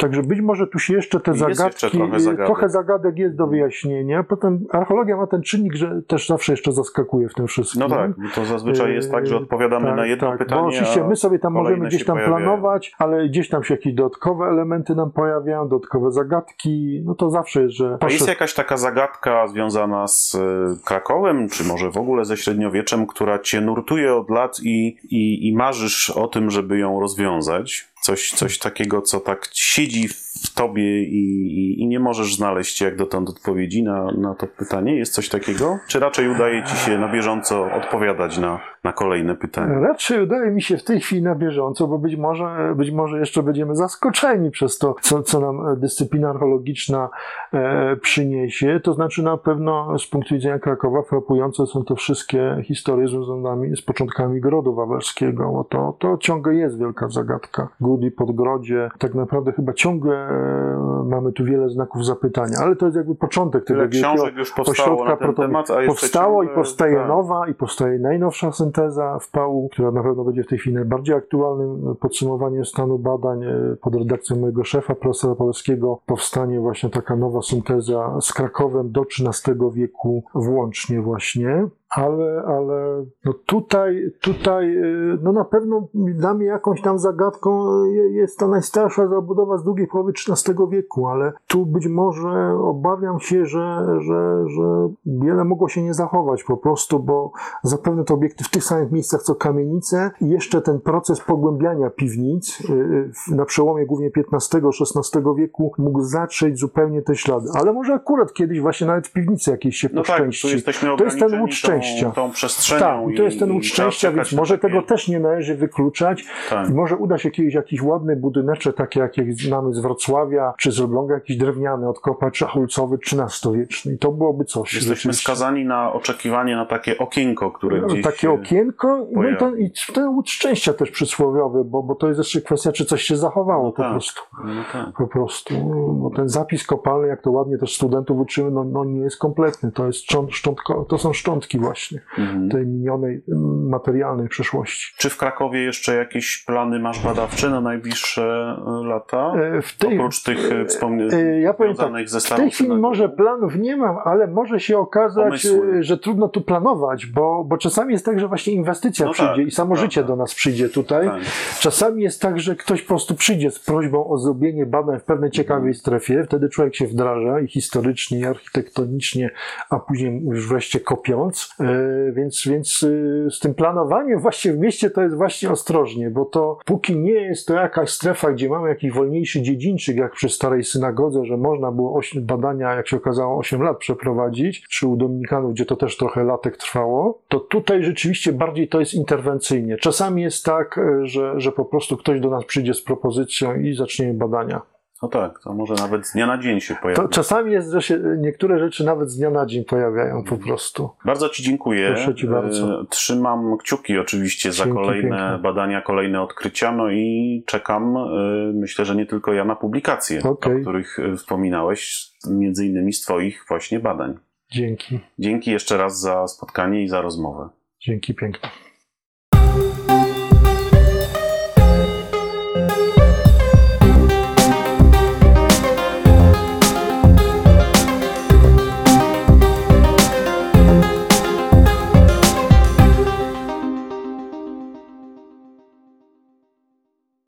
Także być może tu się jeszcze te Jest jeszcze zagadki, trochę zagadek. trochę zagadek jest do wyjaśnienia. Potem archeologia ma ten czynnik, że też zawsze jeszcze zaskakuje w tym wszystkim. No tak, bo to zazwyczaj jest tak, że odpowiadamy Tak, na jedno tak, pytanie, Bo oczywiście a my sobie tam możemy gdzieś tam pojawiają. planować, ale gdzieś tam się jakieś dodatkowe elementy nam pojawiają, dodatkowe zagadki. No to zawsze jest, że. A jest jakaś taka zagadka związana z e, Krakowem, czy może w ogóle ze średniowieczem, która cię nurtuje od lat i, i, i marzysz o tym, żeby ją rozwiązać? Coś, coś takiego, co tak siedzi w tobie i, i, i nie możesz znaleźć jak dotąd odpowiedzi na, na to pytanie? Jest coś takiego? Czy raczej udaje ci się na bieżąco odpowiadać na, na kolejne pytania? Raczej udaje mi się w tej chwili na bieżąco, bo być może, być może jeszcze będziemy zaskoczeni przez to, co, co nam dyscyplina archeologiczna e, przyniesie. To znaczy na pewno z punktu widzenia Krakowa frapujące są to wszystkie historie związane z początkami Grodu Wawelskiego, bo to, to ciągle jest wielka zagadka. Gód i Podgrodzie, tak naprawdę chyba ciągle e, mamy tu wiele znaków zapytania, ale to jest jakby początek tego wielkiego książek już powstało na ten proto- temat, a Powstało i powstaje tak. nowa i powstaje najnowsza synteza w PAU, która na pewno będzie w tej chwili najbardziej aktualnym podsumowaniem stanu badań e, pod redakcją mojego szefa, profesora Polskiego. Powstanie właśnie taka nowa synteza z Krakowem do XIII wieku włącznie właśnie. Ale, ale no tutaj, tutaj, e, no na pewno dla mnie jakąś tam zagadką je- jest ta najstarsza zabudowa z drugiej połowy XIII wieku, ale tu być może obawiam się, że, że, że wiele mogło się nie zachować po prostu, bo zapewne te obiekty w tych samych miejscach co kamienice i jeszcze ten proces pogłębiania piwnic y, y, na przełomie głównie XV-XVI wieku mógł zatrzeć zupełnie te ślady. Ale może akurat kiedyś właśnie nawet w piwnicy jakieś się No tak, tu poszczęści. jesteśmy To jest ten łód szczęścia. Tą, tą przestrzenią. Tak, i to jest ten łód szczęścia, więc może takie- tego też nie należy wykluczać. Tak. I może uda się kiedyś jakiś ładny budyneczek, taki jak jak znamy z Wrocławia, czy z Elbląga, jakiś drewniany odkopać, czy hulcowy, XIII-wieczny. I to byłoby coś. Jesteśmy skazani na oczekiwanie na takie okienko, które No, gdzieś takie okienko, no i, pojawi. i ten łód szczęścia też przysłowiowy, bo, bo to jest jeszcze kwestia, czy coś się zachowało No po tak. prostu. No tak. Po prostu, bo ten zapis kopalny, jak to ładnie też studentów uczymy, no, no nie jest kompletny. To, jest szcząt, szczątko, to są szczątki właśnie Mhm. tej minionej materialnej przeszłości. Czy w Krakowie jeszcze jakieś plany masz badawcze na najbliższe e, lata? E, W tej, Oprócz tych e, wspomnianych, ja tak, ze W tej chwili może planów nie mam, ale może się okazać, Pomysły. że trudno tu planować, bo, bo czasami jest tak, że właśnie inwestycja No przyjdzie tak, i samo prawda. życie do nas przyjdzie tutaj. Tak. Czasami jest tak, że ktoś po prostu przyjdzie z prośbą o zrobienie badań w pewnej ciekawej strefie, wtedy człowiek się wdraża i historycznie, i architektonicznie, a później już wreszcie kopiąc. E, Więc, więc e, z tym planowaniem właśnie w mieście to jest właśnie ostrożnie, bo to póki nie jest to jakaś strefa, gdzie mamy jakiś wolniejszy dziedzińczyk, jak przy starej synagodze, że można było badania, jak się okazało, 8 lat przeprowadzić, czy u Dominikanów, gdzie to też trochę latek trwało, to tutaj rzeczywiście bardziej to jest interwencyjnie. Czasami jest tak, e, że, że po prostu ktoś do nas przyjdzie z propozycją i zaczniemy badania. No tak, to może nawet z dnia na dzień się To pojawi. czasami jest, że się niektóre rzeczy nawet z dnia na dzień pojawiają po prostu. Bardzo Ci dziękuję. Proszę ci bardzo. E, Trzymam kciuki oczywiście za Dzięki kolejne piękne. badania, kolejne odkrycia, no i czekam, e, myślę, że nie tylko ja na publikacje, Okej. o których e, wspominałeś, między innymi z Twoich właśnie badań. Dzięki. Dzięki jeszcze raz za spotkanie i za rozmowę. Dzięki piękne.